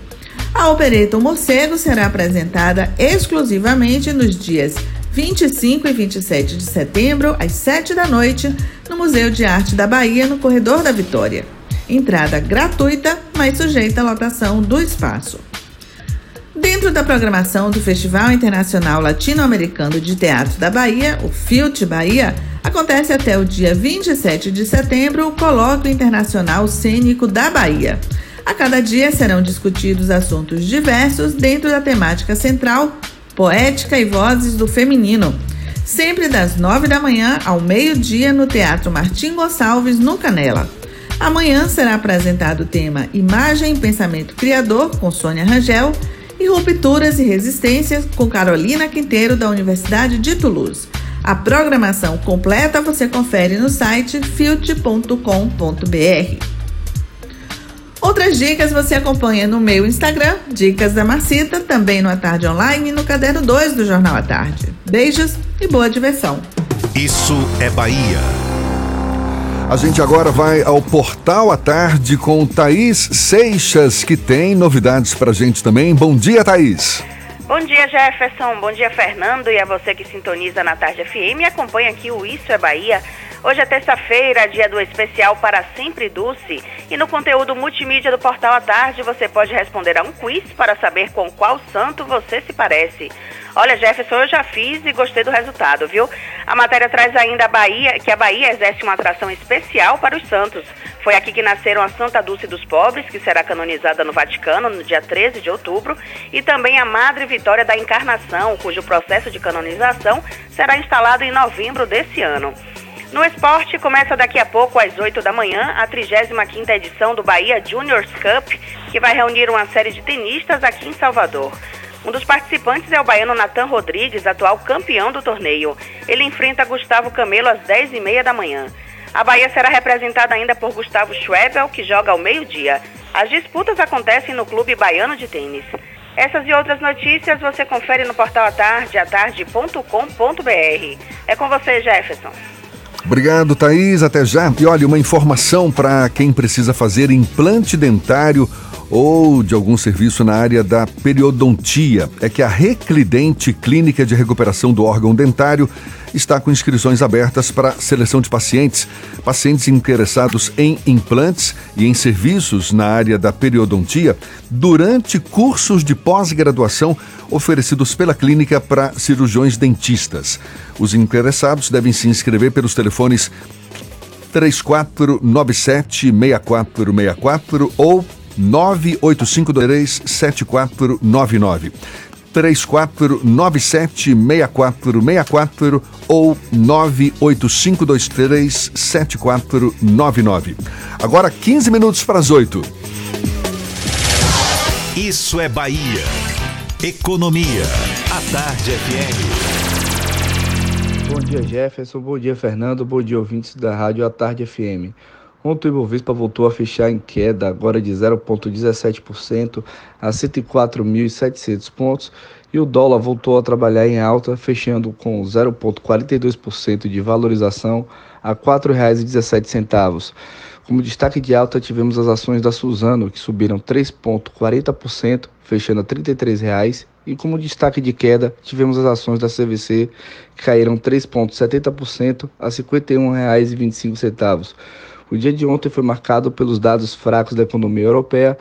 A opereta Morcego será apresentada exclusivamente nos dias 25 e 27 de setembro, às 7 da noite, no Museu de Arte da Bahia, no Corredor da Vitória. Entrada gratuita, mas sujeita à lotação do espaço. Dentro da programação do Festival Internacional Latino-Americano de Teatro da Bahia, o FILT Bahia, acontece até o dia 27 de setembro o Colóquio Internacional Cênico da Bahia. A cada dia serão discutidos assuntos diversos dentro da temática central, poética e vozes do feminino. Sempre das nove da manhã ao meio-dia no Teatro Martim Gonçalves, no Canela. Amanhã será apresentado o tema Imagem e Pensamento Criador, com Sônia Rangel, e Rupturas e Resistências, com Carolina Quinteiro, da Universidade de Toulouse. A programação completa você confere no site filt.com.br. Outras dicas você acompanha no meu Instagram, Dicas da Marcita, também no A Tarde Online e no Caderno 2 do Jornal à Tarde. Beijos e boa diversão. Isso é Bahia. A gente agora vai ao Portal à Tarde com Thaís Seixas, que tem novidades pra gente também. Bom dia, Thaís. Bom dia, Jefferson. Bom dia, Fernando. E a você que sintoniza na Tarde FM e acompanha aqui o Isso é Bahia. Hoje é terça-feira, dia do especial para Sempre Dulce. E no conteúdo multimídia do Portal à Tarde, você pode responder a um quiz para saber com qual santo você se parece. Olha, Jefferson, eu já fiz e gostei do resultado, viu? A matéria traz ainda a Bahia, que a Bahia exerce uma atração especial para os santos. Foi aqui que nasceram a Santa Dulce dos Pobres, que será canonizada no Vaticano no dia 13 de outubro, e também a Madre Vitória da Encarnação, cujo processo de canonização será instalado em novembro desse ano. No esporte, começa daqui a pouco, às 8 da manhã, a 35ª edição do Bahia Juniors Cup, que vai reunir uma série de tenistas aqui em Salvador. Um dos participantes é o baiano Natan Rodrigues, atual campeão do torneio. Ele enfrenta Gustavo Camelo às 10h30 da manhã. A Bahia será representada ainda por Gustavo Schwebel, que joga ao meio-dia. As disputas acontecem no Clube Baiano de Tênis. Essas e outras notícias você confere no portal atarde, atarde.com.br. É com você, Jefferson. Obrigado, Thaís. Até já. E olha, uma informação para quem precisa fazer implante dentário ou de algum serviço na área da periodontia é que a Reclidente Clínica de Recuperação do Órgão Dentário está com inscrições abertas para seleção de pacientes, pacientes interessados em implantes e em serviços na área da periodontia durante cursos de pós-graduação oferecidos pela clínica para cirurgiões dentistas. Os interessados devem se inscrever pelos telefones 3497-6464 ou 985237499. 3497-6464 ou 985237499. Agora 15 minutos para as 8. Isso é Bahia. Economia. A Tarde FM. Bom dia, Jefferson. Bom dia, Fernando. Bom dia, ouvintes da Rádio A Tarde FM. Ontem o Ibovespa voltou a fechar em queda, agora de 0,17% a 104.700 pontos, e o dólar voltou a trabalhar em alta, fechando com 0,42% de valorização a R$ 4,17. Como destaque de alta, tivemos as ações da Suzano, que subiram 3,40%, fechando a R$ 33,00, e como destaque de queda, tivemos as ações da CVC, que caíram 3,70% a R$ 51,25. O dia de ontem foi marcado pelos dados fracos da economia europeia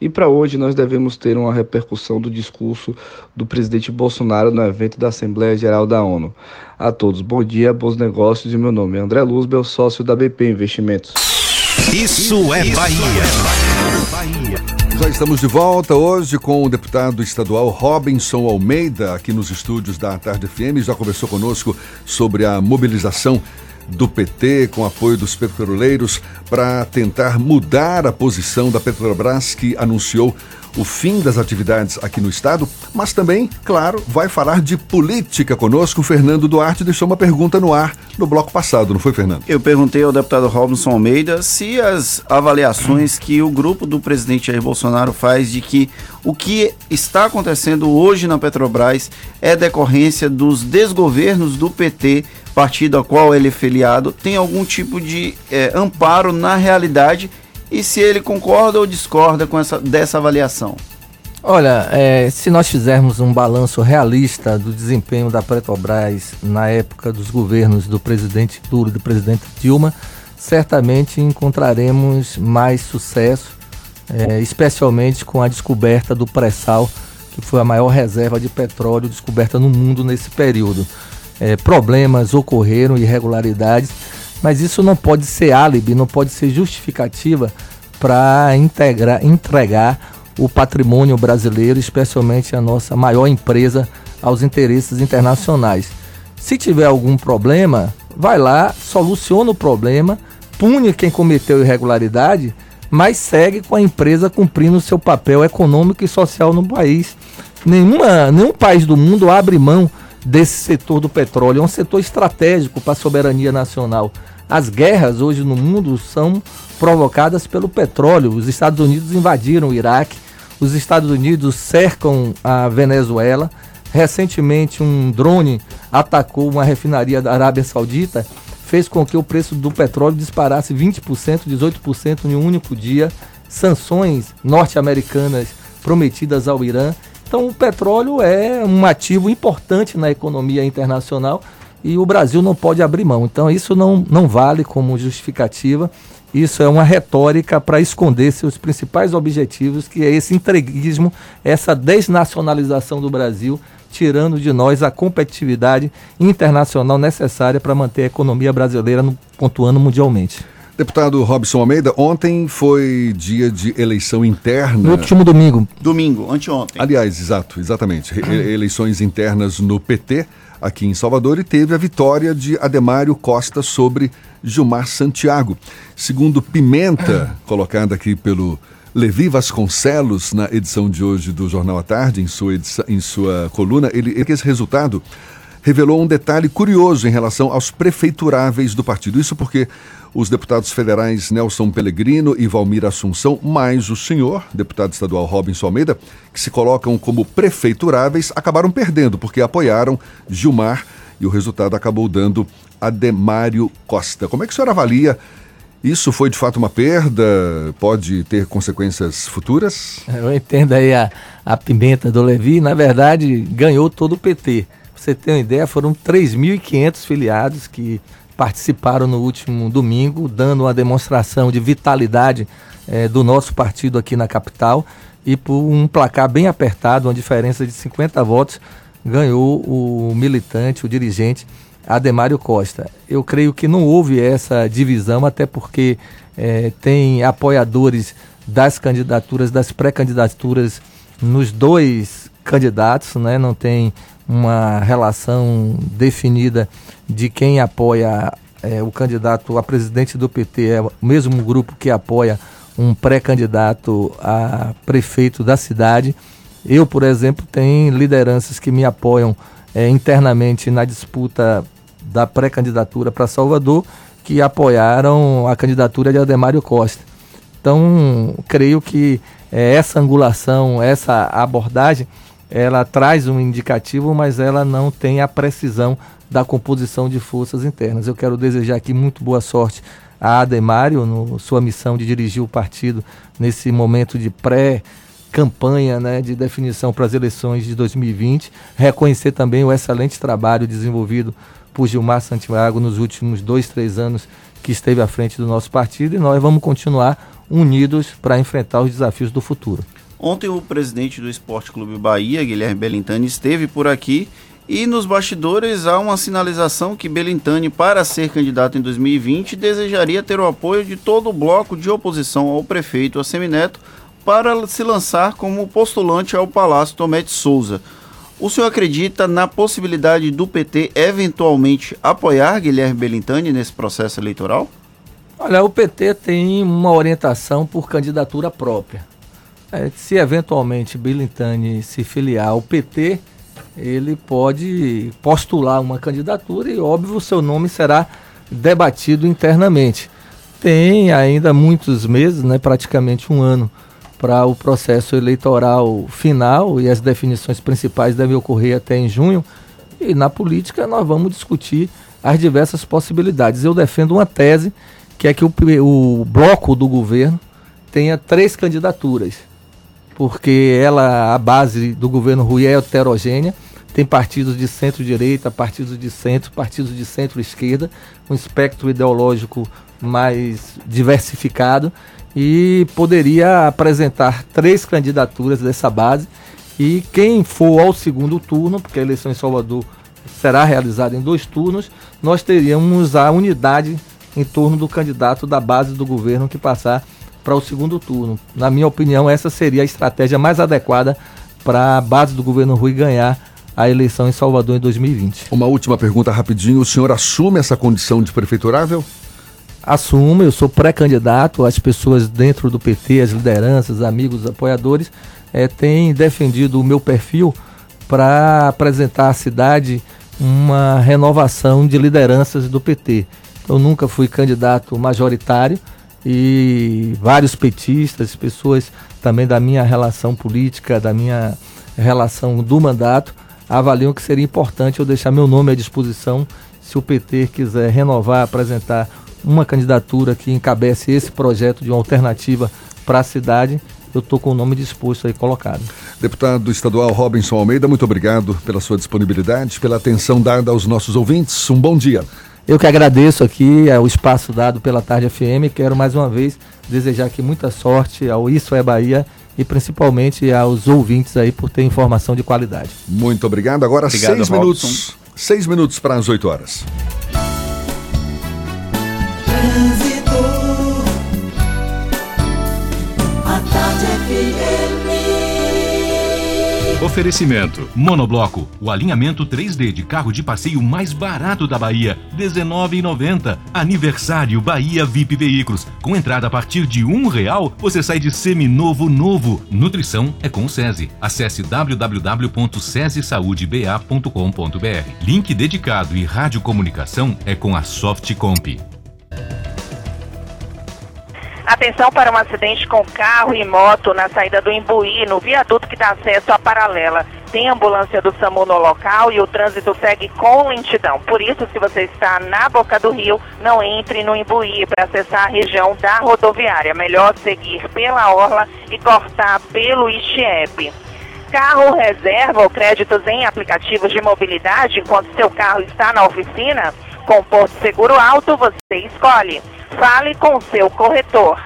e para hoje nós devemos ter uma repercussão do discurso do presidente Bolsonaro no evento da Assembleia Geral da ONU. A todos, bom dia, bons negócios e meu nome é André Luzbel, sócio da BP Investimentos. Isso é Bahia. Já estamos de volta hoje com o deputado estadual Robinson Almeida, aqui nos estúdios da Tarde FM. Já conversou conosco sobre a mobilização do PT, com apoio dos petroleiros, para tentar mudar a posição da Petrobras, que anunciou o fim das atividades aqui no estado, mas também, claro, vai falar de política conosco. Fernando Duarte deixou uma pergunta no ar no bloco passado, não foi, Fernando? Eu perguntei ao deputado Robinson Almeida se as avaliações que o grupo do presidente Jair Bolsonaro faz de que o que está acontecendo hoje na Petrobras é decorrência dos desgovernos do PT partido a qual ele é filiado tem algum tipo de é, amparo na realidade e se ele concorda ou discorda com essa, dessa avaliação. Olha, é, se nós fizermos um balanço realista do desempenho da Petrobras na época dos governos do presidente Lula e do presidente Dilma, certamente encontraremos mais sucesso, é, especialmente com a descoberta do pré-sal, que foi a maior reserva de petróleo descoberta no mundo nesse período. É, problemas ocorreram, irregularidades, mas isso não pode ser álibi, não pode ser justificativa para entregar o patrimônio brasileiro, especialmente a nossa maior empresa, aos interesses internacionais. Se tiver algum problema, vai lá, soluciona o problema, pune quem cometeu irregularidade, mas segue com a empresa cumprindo seu papel econômico e social no país. Nenhuma, nenhum país do mundo abre mão desse setor do petróleo. É um setor estratégico para a soberania nacional. As guerras hoje no mundo são provocadas pelo petróleo. Os Estados Unidos invadiram o Iraque, os Estados Unidos cercam a Venezuela. Recentemente, um drone atacou uma refinaria da Arábia Saudita, fez com que o preço do petróleo disparasse 20%, 18% em um único dia. Sanções norte-americanas prometidas ao Irã. Então, o petróleo é um ativo importante na economia internacional e o Brasil não pode abrir mão. Então, isso não, não vale como justificativa. Isso é uma retórica para esconder seus principais objetivos, que é esse entreguismo, essa desnacionalização do Brasil, tirando de nós a competitividade internacional necessária para manter a economia brasileira no, pontuando mundialmente. Deputado Robson Almeida, ontem foi dia de eleição interna. No último domingo. Domingo, anteontem. Aliás, exato, exatamente. eleições internas no PT, aqui em Salvador, e teve a vitória de Ademário Costa sobre Gilmar Santiago. Segundo Pimenta, [clears throat] colocada aqui pelo Levi Vasconcelos na edição de hoje do Jornal à Tarde, em sua, edição, em sua coluna, ele, esse resultado revelou um detalhe curioso em relação aos prefeituráveis do partido. Isso porque os deputados federais Nelson Pellegrino e Valmir Assunção, mais o senhor, deputado estadual Robinson Almeida, que se colocam como prefeituráveis, acabaram perdendo porque apoiaram Gilmar e o resultado acabou dando Ademário Costa. Como é que o senhor avalia? Isso foi de fato uma perda? Pode ter consequências futuras? Eu entendo aí a, a pimenta do Levi. Na verdade, ganhou todo o PT. Pra você ter uma ideia, foram 3.500 filiados que participaram no último domingo, dando uma demonstração de vitalidade eh, do nosso partido aqui na capital. E por um placar bem apertado, uma diferença de 50 votos, ganhou o militante, o dirigente Ademário Costa. Eu creio que não houve essa divisão, até porque é, tem apoiadores das candidaturas, das pré-candidaturas nos dois candidatos, né? não tem uma relação definida de quem apoia é, o candidato a presidente do PT, é o mesmo grupo que apoia um pré-candidato a prefeito da cidade. Eu, por exemplo, tenho lideranças que me apoiam é, internamente na disputa da pré-candidatura para Salvador, que apoiaram a candidatura de Ademário Costa. Então, creio que é, essa angulação, essa abordagem, ela traz um indicativo, mas ela não tem a precisão da composição de forças internas. Eu quero desejar aqui muito boa sorte a Ademário, no sua missão de dirigir o partido nesse momento de pré campanha né, de definição para as eleições de 2020, reconhecer também o excelente trabalho desenvolvido por Gilmar Santiago nos últimos dois, três anos que esteve à frente do nosso partido e nós vamos continuar unidos para enfrentar os desafios do futuro. Ontem o presidente do Esporte Clube Bahia, Guilherme Belintani, esteve por aqui e nos bastidores há uma sinalização que Belintani, para ser candidato em 2020, desejaria ter o apoio de todo o bloco de oposição ao prefeito Assemineto para se lançar como postulante ao Palácio Tomé de Souza. O senhor acredita na possibilidade do PT eventualmente apoiar Guilherme Belintani nesse processo eleitoral? Olha, o PT tem uma orientação por candidatura própria. É, se eventualmente Belintani se filiar ao PT, ele pode postular uma candidatura e, óbvio, seu nome será debatido internamente. Tem ainda muitos meses, né, praticamente um ano, para o processo eleitoral final e as definições principais devem ocorrer até em junho. E na política nós vamos discutir as diversas possibilidades. Eu defendo uma tese que é que o, o bloco do governo tenha três candidaturas. Porque ela, a base do governo Rui é heterogênea, tem partidos de centro-direita, partidos de centro, partidos de centro-esquerda, um espectro ideológico mais diversificado e poderia apresentar três candidaturas dessa base e quem for ao segundo turno, porque a eleição em Salvador será realizada em dois turnos, nós teríamos a unidade em torno do candidato da base do governo que passar para o segundo turno. Na minha opinião, essa seria a estratégia mais adequada para a base do governo Rui ganhar a eleição em Salvador em 2020. Uma última pergunta rapidinho. O senhor assume essa condição de prefeiturável? Assumo, eu sou pré-candidato, as pessoas dentro do PT, as lideranças, amigos, apoiadores, é, têm defendido o meu perfil para apresentar à cidade uma renovação de lideranças do PT. Eu nunca fui candidato majoritário e vários petistas, pessoas também da minha relação política, da minha relação do mandato, avaliam que seria importante eu deixar meu nome à disposição se o PT quiser renovar, apresentar uma candidatura que encabece esse projeto de uma alternativa para a cidade, eu estou com o nome disposto aí colocado. Deputado estadual Robinson Almeida, muito obrigado pela sua disponibilidade, pela atenção dada aos nossos ouvintes. Um bom dia. Eu que agradeço aqui é, o espaço dado pela Tarde FM. Quero mais uma vez desejar aqui muita sorte ao Isso é Bahia e principalmente aos ouvintes aí por ter informação de qualidade. Muito obrigado. Agora obrigado, seis Robson. minutos. Seis minutos para as oito horas. Oferecimento: Monobloco, o alinhamento 3D de carro de passeio mais barato da Bahia, R$19,90. Aniversário Bahia VIP Veículos, com entrada a partir de um real, você sai de seminovo novo. Nutrição é com o SESI. Acesse www.sesisaudeba.com.br. Link dedicado e radiocomunicação é com a Softcomp. Atenção para um acidente com carro e moto na saída do Imbuí, no viaduto que dá acesso à paralela. Tem ambulância do SAMU no local e o trânsito segue com lentidão. Por isso, se você está na boca do rio, não entre no Imbuí para acessar a região da rodoviária. Melhor seguir pela orla e cortar pelo Ixiepe. Carro reserva ou créditos em aplicativos de mobilidade enquanto seu carro está na oficina? Com Porto Seguro Alto, você escolhe. Fale com seu corretor.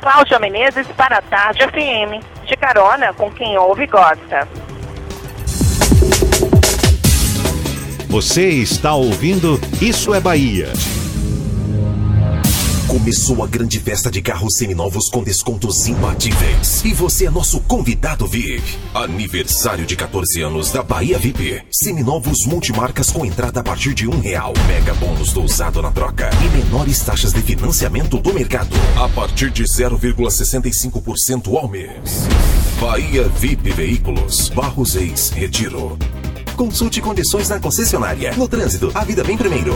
Cláudia Menezes para a Tarde FM. De carona com quem ouve e gosta. Você está ouvindo Isso é Bahia. Começou a grande festa de carros seminovos com descontos imbatíveis. E você é nosso convidado VIP. Aniversário de 14 anos da Bahia VIP. Seminovos multimarcas com entrada a partir de um real. Mega bônus do usado na troca. E menores taxas de financiamento do mercado. A partir de 0,65% ao mês. Bahia VIP Veículos. Barros Ex Retiro. Consulte condições na concessionária. No trânsito, a vida vem primeiro.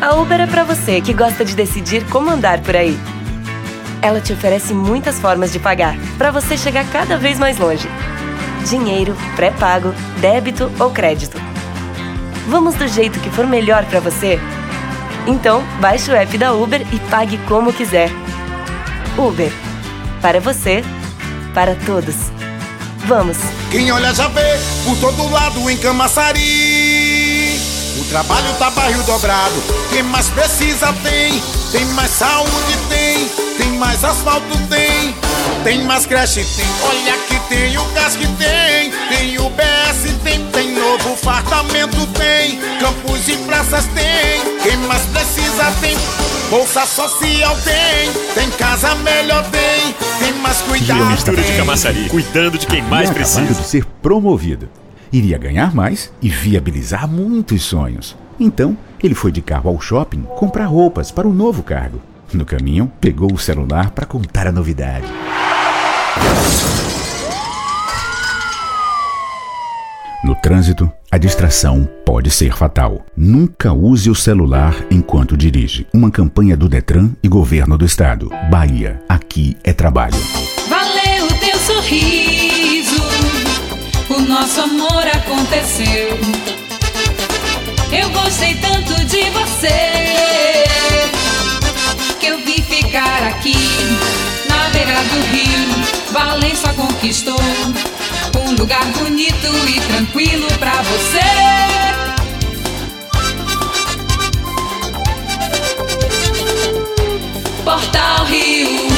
A Uber é para você que gosta de decidir como andar por aí. Ela te oferece muitas formas de pagar, para você chegar cada vez mais longe. Dinheiro, pré-pago, débito ou crédito. Vamos do jeito que for melhor para você? Então, baixe o app da Uber e pague como quiser. Uber. Para você, para todos. Vamos! Quem olha já vê, por todo lado em Camaçari. O trabalho tá barril dobrado. Quem mais precisa tem. Tem mais saúde tem. Tem mais asfalto tem. Tem mais creche tem. Olha que tem o gás que tem. Tem o BS tem. Tem novo fartamento tem. Campos e praças tem. Quem mais precisa tem. Bolsa social tem. Tem casa melhor tem. Tem mais cuidado. A mistura de Camaçari. Cuidando de quem mais precisa. de ser promovido iria ganhar mais e viabilizar muitos sonhos. Então, ele foi de carro ao shopping comprar roupas para o novo cargo. No caminho, pegou o celular para contar a novidade. No trânsito, a distração pode ser fatal. Nunca use o celular enquanto dirige. Uma campanha do Detran e Governo do Estado. Bahia, aqui é trabalho. Valeu teu sorriso, nosso amor aconteceu. Eu gostei tanto de você que eu vim ficar aqui na beira do rio. Valença conquistou um lugar bonito e tranquilo para você. Portal Rio.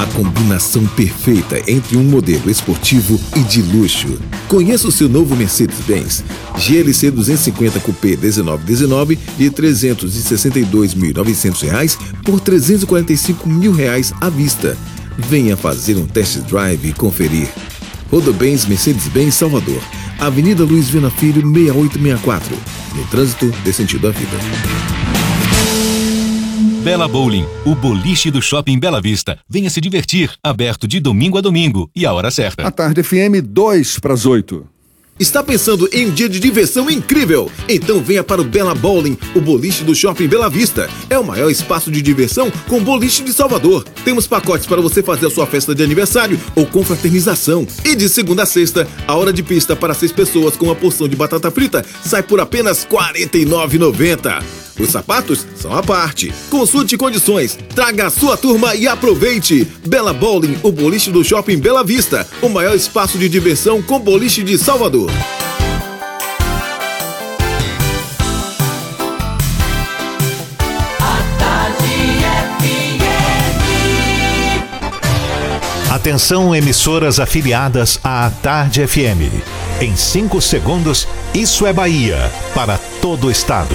A combinação perfeita entre um modelo esportivo e de luxo. Conheça o seu novo Mercedes-Benz GLC 250 Coupé 1919 de R$ 362.900 por 345 mil reais à vista. Venha fazer um test drive e conferir. Rodobens Mercedes-Benz Salvador, Avenida Luiz Vina Filho 6864. No trânsito dê sentido à vida. Bela Bowling, o boliche do Shopping Bela Vista. Venha se divertir, aberto de domingo a domingo e a hora certa. A tarde FM 2 para as 8. Está pensando em um dia de diversão incrível? Então venha para o Bela Bowling, o boliche do Shopping Bela Vista. É o maior espaço de diversão com boliche de Salvador. Temos pacotes para você fazer a sua festa de aniversário ou confraternização. E de segunda a sexta, a hora de pista para seis pessoas com uma porção de batata frita sai por apenas R$ 49,90. Os sapatos são à parte. Consulte condições, traga a sua turma e aproveite. Bela Bowling, o boliche do Shopping Bela Vista, o maior espaço de diversão com boliche de Salvador. Atenção, emissoras afiliadas à Tarde FM. Em 5 segundos, isso é Bahia para todo o estado.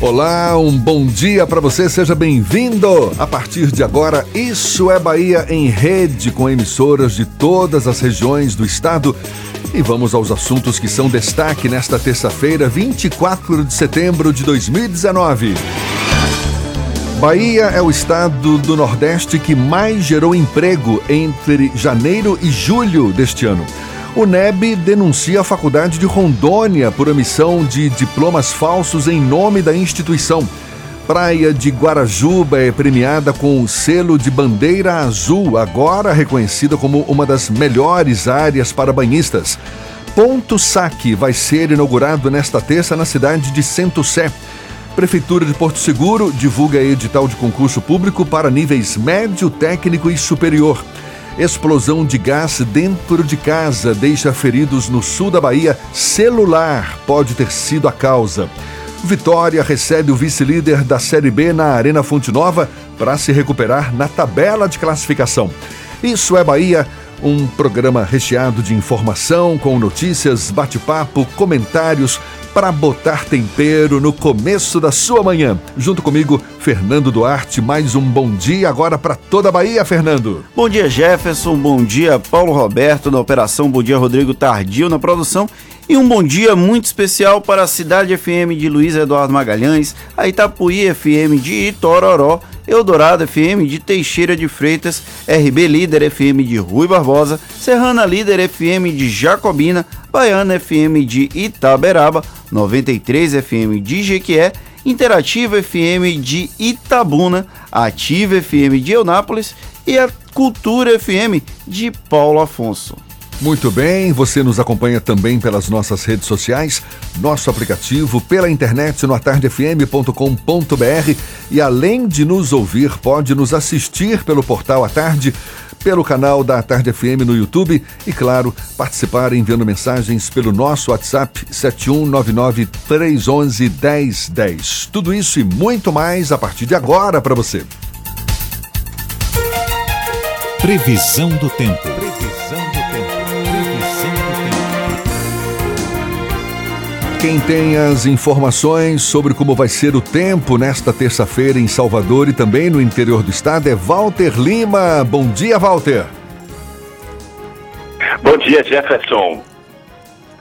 Olá, um bom dia para você, seja bem-vindo. A partir de agora, Isso é Bahia em rede com emissoras de todas as regiões do estado. E vamos aos assuntos que são destaque nesta terça-feira, 24 de setembro de 2019. Bahia é o estado do Nordeste que mais gerou emprego entre janeiro e julho deste ano. O NEB denuncia a Faculdade de Rondônia por emissão de diplomas falsos em nome da instituição. Praia de Guarajuba é premiada com o selo de bandeira azul, agora reconhecida como uma das melhores áreas para banhistas. Ponto Saque vai ser inaugurado nesta terça na cidade de Centro-Sé. Prefeitura de Porto Seguro divulga edital de concurso público para níveis médio, técnico e superior. Explosão de gás dentro de casa deixa feridos no sul da Bahia. Celular pode ter sido a causa. Vitória recebe o vice-líder da Série B na Arena Fonte Nova para se recuperar na tabela de classificação. Isso é Bahia, um programa recheado de informação, com notícias, bate-papo, comentários para botar tempero no começo da sua manhã. Junto comigo, Fernando Duarte, mais um bom dia agora para toda a Bahia, Fernando. Bom dia, Jefferson. Bom dia, Paulo Roberto na operação. Bom dia, Rodrigo Tardio na produção. E um bom dia muito especial para a Cidade FM de Luiz Eduardo Magalhães, a Itapuí FM de Itororó, Eldorado FM de Teixeira de Freitas, RB Líder FM de Rui Barbosa, Serrana Líder FM de Jacobina, Baiana FM de Itaberaba, 93 FM de Jequié, Interativa FM de Itabuna, Ativa FM de Eunápolis e a Cultura FM de Paulo Afonso. Muito bem, você nos acompanha também pelas nossas redes sociais, nosso aplicativo, pela internet no atardefm.com.br e além de nos ouvir, pode nos assistir pelo portal A Tarde, pelo canal da Tarde FM no YouTube e, claro, participar enviando mensagens pelo nosso WhatsApp 7199-311-1010. Tudo isso e muito mais a partir de agora para você. Previsão do tempo. Quem tem as informações sobre como vai ser o tempo nesta terça-feira em Salvador e também no interior do estado é Walter Lima. Bom dia, Walter. Bom dia, Jefferson.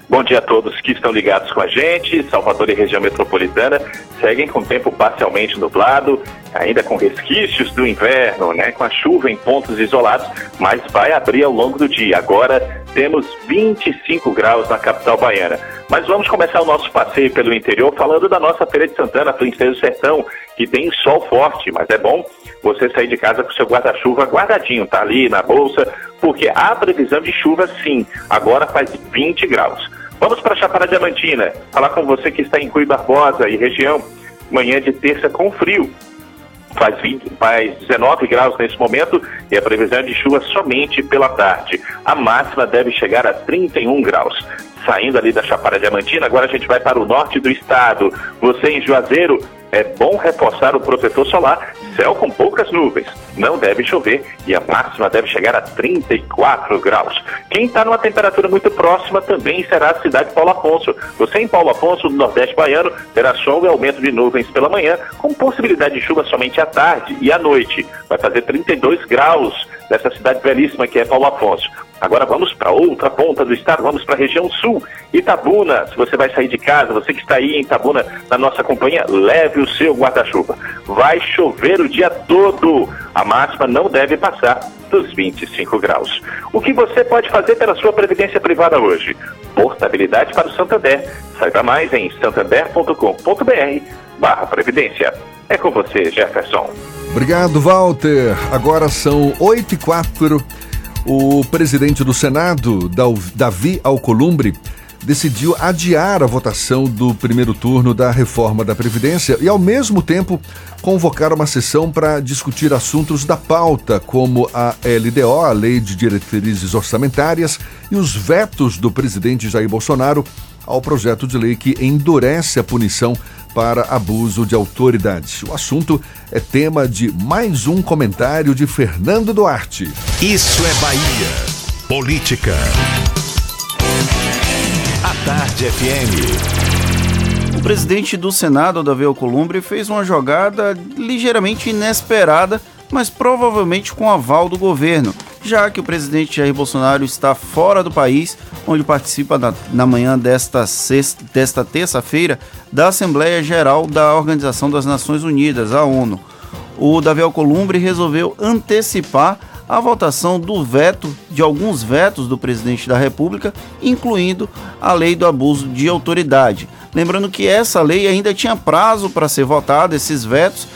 Bom dia a todos que estão ligados com a gente. Salvador e região metropolitana seguem com tempo parcialmente nublado, ainda com resquícios do inverno, né, com a chuva em pontos isolados, mas vai abrir ao longo do dia. Agora temos 25 graus na capital baiana. Mas vamos começar o nosso passeio pelo interior falando da nossa Feira de Santana, Princesa do Sertão, que tem sol forte, mas é bom você sair de casa com seu guarda-chuva guardadinho, tá ali na bolsa, porque há previsão de chuva sim, agora faz 20 graus. Vamos para Chapada Diamantina, falar com você que está em Cui Barbosa e região, manhã de terça com frio. Faz, 20, faz 19 graus nesse momento e a previsão é de chuva somente pela tarde. A máxima deve chegar a 31 graus saindo ali da Chapada Diamantina, agora a gente vai para o norte do estado. Você em Juazeiro, é bom reforçar o protetor solar, céu com poucas nuvens. Não deve chover e a máxima deve chegar a 34 graus. Quem está numa temperatura muito próxima também será a cidade de Paulo Afonso. Você em Paulo Afonso, no Nordeste Baiano, terá sol e aumento de nuvens pela manhã, com possibilidade de chuva somente à tarde e à noite. Vai fazer 32 graus nessa cidade belíssima que é Paulo Afonso. Agora vamos para outra ponta do estado, vamos para a região sul, Itabuna. Se você vai sair de casa, você que está aí em Itabuna na nossa companhia, leve o seu guarda-chuva. Vai chover o dia todo. A máxima não deve passar dos 25 graus. O que você pode fazer pela sua previdência privada hoje? Portabilidade para o Santander. Saiba mais em santander.com.br barra previdência. É com você, Jefferson. Obrigado, Walter. Agora são 8 e 4 o presidente do Senado, Davi Alcolumbre, decidiu adiar a votação do primeiro turno da reforma da Previdência e, ao mesmo tempo, convocar uma sessão para discutir assuntos da pauta, como a LDO, a Lei de Diretrizes Orçamentárias, e os vetos do presidente Jair Bolsonaro ao projeto de lei que endurece a punição para abuso de autoridade. O assunto é tema de mais um comentário de Fernando Duarte. Isso é Bahia. Política. A Tarde FM. O presidente do Senado, Davi Alcolumbre, fez uma jogada ligeiramente inesperada, mas provavelmente com aval do governo já que o presidente Jair Bolsonaro está fora do país, onde participa na, na manhã desta, desta terça-feira da Assembleia Geral da Organização das Nações Unidas, a ONU. O Davi Alcolumbre resolveu antecipar a votação do veto, de alguns vetos do presidente da República, incluindo a lei do abuso de autoridade. Lembrando que essa lei ainda tinha prazo para ser votada, esses vetos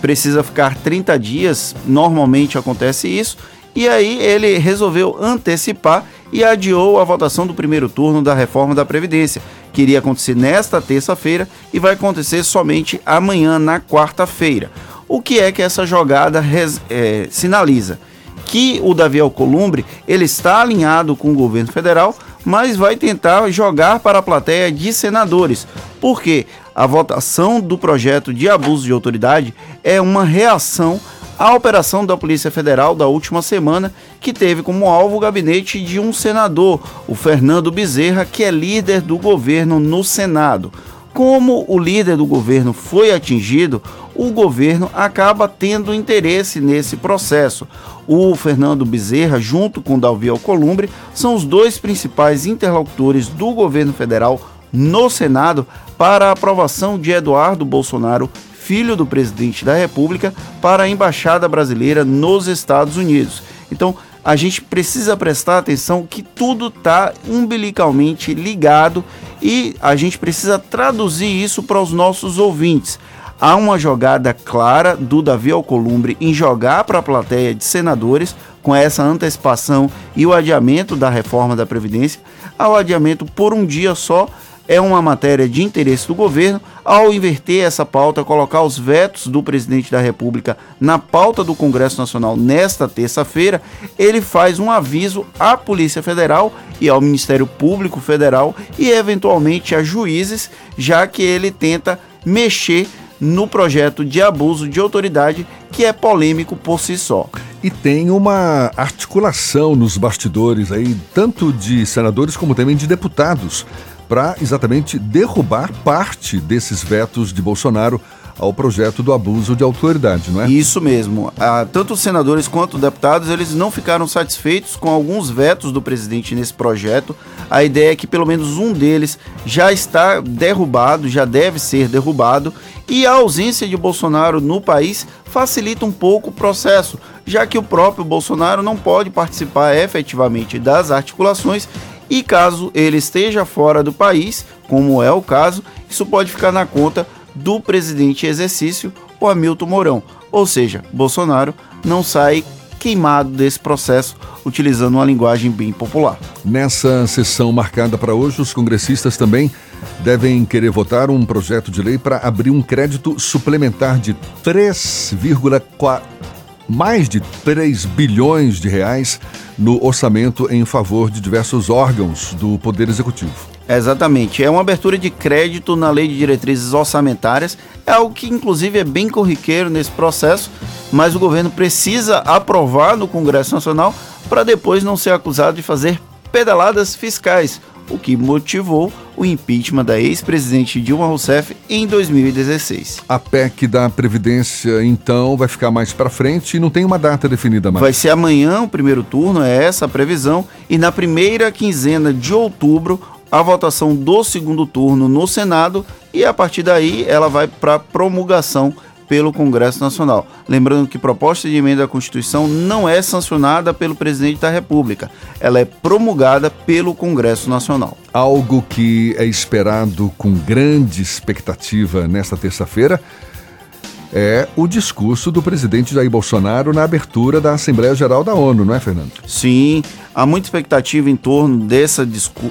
precisa ficar 30 dias, normalmente acontece isso, e aí ele resolveu antecipar e adiou a votação do primeiro turno da reforma da Previdência, que iria acontecer nesta terça-feira e vai acontecer somente amanhã, na quarta-feira. O que é que essa jogada é, sinaliza? Que o Davi Alcolumbre ele está alinhado com o governo federal, mas vai tentar jogar para a plateia de senadores. Porque a votação do projeto de abuso de autoridade é uma reação a operação da Polícia Federal da última semana, que teve como alvo o gabinete de um senador, o Fernando Bezerra, que é líder do governo no Senado. Como o líder do governo foi atingido, o governo acaba tendo interesse nesse processo. O Fernando Bezerra, junto com Dalvi Alcolumbre, são os dois principais interlocutores do governo federal no Senado para a aprovação de Eduardo Bolsonaro filho do presidente da República, para a embaixada brasileira nos Estados Unidos. Então, a gente precisa prestar atenção que tudo está umbilicalmente ligado e a gente precisa traduzir isso para os nossos ouvintes. Há uma jogada clara do Davi Alcolumbre em jogar para a plateia de senadores com essa antecipação e o adiamento da reforma da Previdência, ao adiamento por um dia só é uma matéria de interesse do governo ao inverter essa pauta, colocar os vetos do presidente da República na pauta do Congresso Nacional nesta terça-feira, ele faz um aviso à Polícia Federal e ao Ministério Público Federal e eventualmente a juízes, já que ele tenta mexer no projeto de abuso de autoridade que é polêmico por si só. E tem uma articulação nos bastidores aí, tanto de senadores como também de deputados, para exatamente derrubar parte desses vetos de Bolsonaro ao projeto do abuso de autoridade, não é? Isso mesmo. Ah, tanto os senadores quanto os deputados, eles não ficaram satisfeitos com alguns vetos do presidente nesse projeto. A ideia é que pelo menos um deles já está derrubado, já deve ser derrubado, e a ausência de Bolsonaro no país facilita um pouco o processo, já que o próprio Bolsonaro não pode participar efetivamente das articulações e caso ele esteja fora do país, como é o caso, isso pode ficar na conta do presidente em exercício, o Hamilton Mourão. Ou seja, Bolsonaro não sai queimado desse processo, utilizando uma linguagem bem popular. Nessa sessão marcada para hoje, os congressistas também devem querer votar um projeto de lei para abrir um crédito suplementar de 3,4 mais de 3 bilhões de reais no orçamento em favor de diversos órgãos do Poder Executivo. Exatamente. É uma abertura de crédito na Lei de Diretrizes Orçamentárias. É algo que, inclusive, é bem corriqueiro nesse processo, mas o governo precisa aprovar no Congresso Nacional para depois não ser acusado de fazer pedaladas fiscais, o que motivou o impeachment da ex-presidente Dilma Rousseff em 2016. A PEC da Previdência, então, vai ficar mais para frente e não tem uma data definida mais. Vai ser amanhã o primeiro turno, é essa a previsão, e na primeira quinzena de outubro a votação do segundo turno no Senado e a partir daí ela vai para promulgação pelo Congresso Nacional. Lembrando que proposta de emenda à Constituição não é sancionada pelo presidente da República, ela é promulgada pelo Congresso Nacional. Algo que é esperado com grande expectativa nesta terça-feira é o discurso do presidente Jair Bolsonaro na abertura da Assembleia Geral da ONU, não é, Fernando? Sim, há muita expectativa em torno dessa,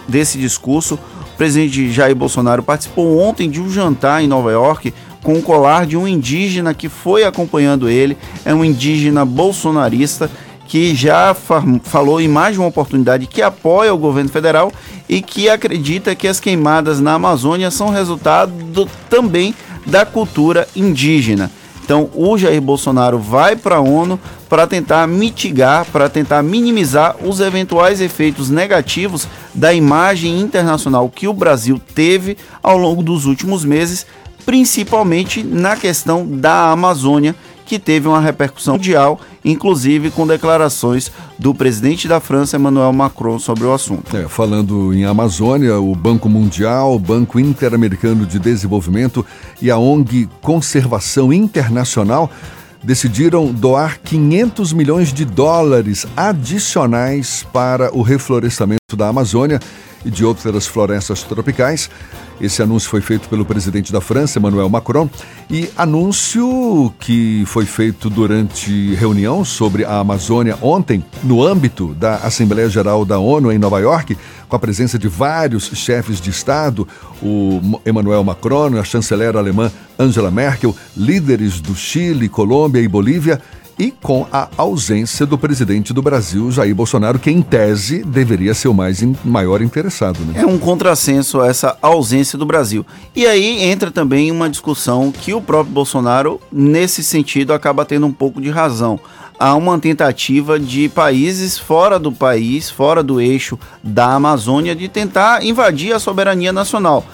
desse discurso. O presidente Jair Bolsonaro participou ontem de um jantar em Nova York com o colar de um indígena que foi acompanhando ele. É um indígena bolsonarista que já fa falou em mais de uma oportunidade que apoia o governo federal e que acredita que as queimadas na Amazônia são resultado do, também da cultura indígena. Então, o Jair Bolsonaro vai para a ONU para tentar mitigar, para tentar minimizar os eventuais efeitos negativos da imagem internacional que o Brasil teve ao longo dos últimos meses, principalmente na questão da Amazônia, que teve uma repercussão mundial, inclusive com declarações do presidente da França, Emmanuel Macron, sobre o assunto. É, falando em Amazônia, o Banco Mundial, o Banco Interamericano de Desenvolvimento e a ONG Conservação Internacional decidiram doar 500 milhões de dólares adicionais para o reflorestamento da Amazônia e de outras florestas tropicais. Esse anúncio foi feito pelo presidente da França, Emmanuel Macron, e anúncio que foi feito durante reunião sobre a Amazônia ontem, no âmbito da Assembleia Geral da ONU em Nova York, com a presença de vários chefes de Estado, o Emmanuel Macron, a chanceler alemã Angela Merkel, líderes do Chile, Colômbia e Bolívia e com a ausência do presidente do Brasil, Jair Bolsonaro, que em tese deveria ser o mais in, maior interessado. Né? É um contrassenso essa ausência do Brasil. E aí entra também uma discussão que o próprio Bolsonaro, nesse sentido, acaba tendo um pouco de razão. Há uma tentativa de países fora do país, fora do eixo da Amazônia, de tentar invadir a soberania nacional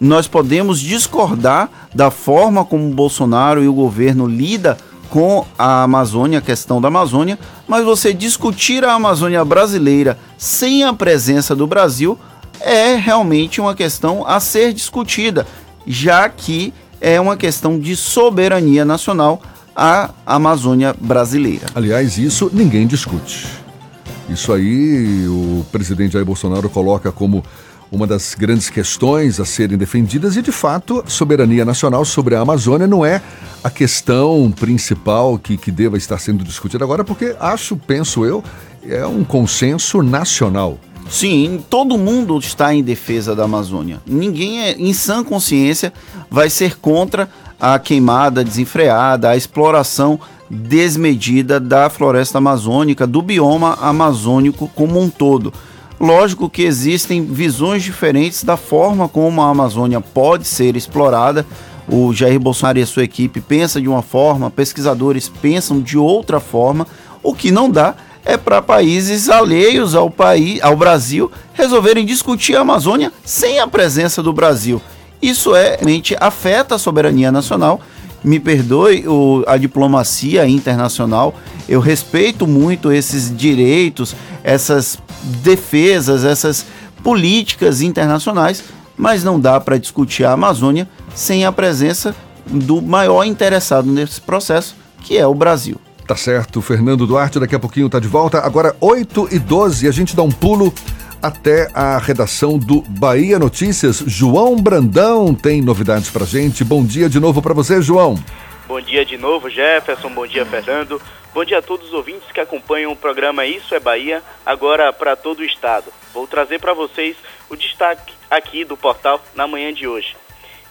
nós podemos discordar da forma como Bolsonaro e o governo lida com a Amazônia, a questão da Amazônia, mas você discutir a Amazônia brasileira sem a presença do Brasil é realmente uma questão a ser discutida, já que é uma questão de soberania nacional a Amazônia brasileira. Aliás, isso ninguém discute. Isso aí o presidente Jair Bolsonaro coloca como uma das grandes questões a serem defendidas e, de fato, soberania nacional sobre a Amazônia não é a questão principal que, que deva estar sendo discutida agora, porque acho, penso eu, é um consenso nacional. Sim, todo mundo está em defesa da Amazônia. Ninguém, é, em sã consciência, vai ser contra a queimada desenfreada, a exploração desmedida da floresta amazônica, do bioma amazônico como um todo. Lógico que existem visões diferentes da forma como a Amazônia pode ser explorada. O Jair Bolsonaro e a sua equipe pensam de uma forma, pesquisadores pensam de outra forma. O que não dá é para países alheios ao, país, ao Brasil resolverem discutir a Amazônia sem a presença do Brasil. Isso é, realmente afeta a soberania nacional me perdoe o, a diplomacia internacional, eu respeito muito esses direitos, essas defesas, essas políticas internacionais, mas não dá para discutir a Amazônia sem a presença do maior interessado nesse processo, que é o Brasil. Tá certo, Fernando Duarte daqui a pouquinho tá de volta. Agora 8 e 12 a gente dá um pulo até a redação do Bahia Notícias. João Brandão tem novidades pra gente. Bom dia de novo para você, João. Bom dia de novo, Jefferson. Bom dia, Fernando. Bom dia a todos os ouvintes que acompanham o programa Isso é Bahia, agora para todo o estado. Vou trazer para vocês o destaque aqui do portal na manhã de hoje.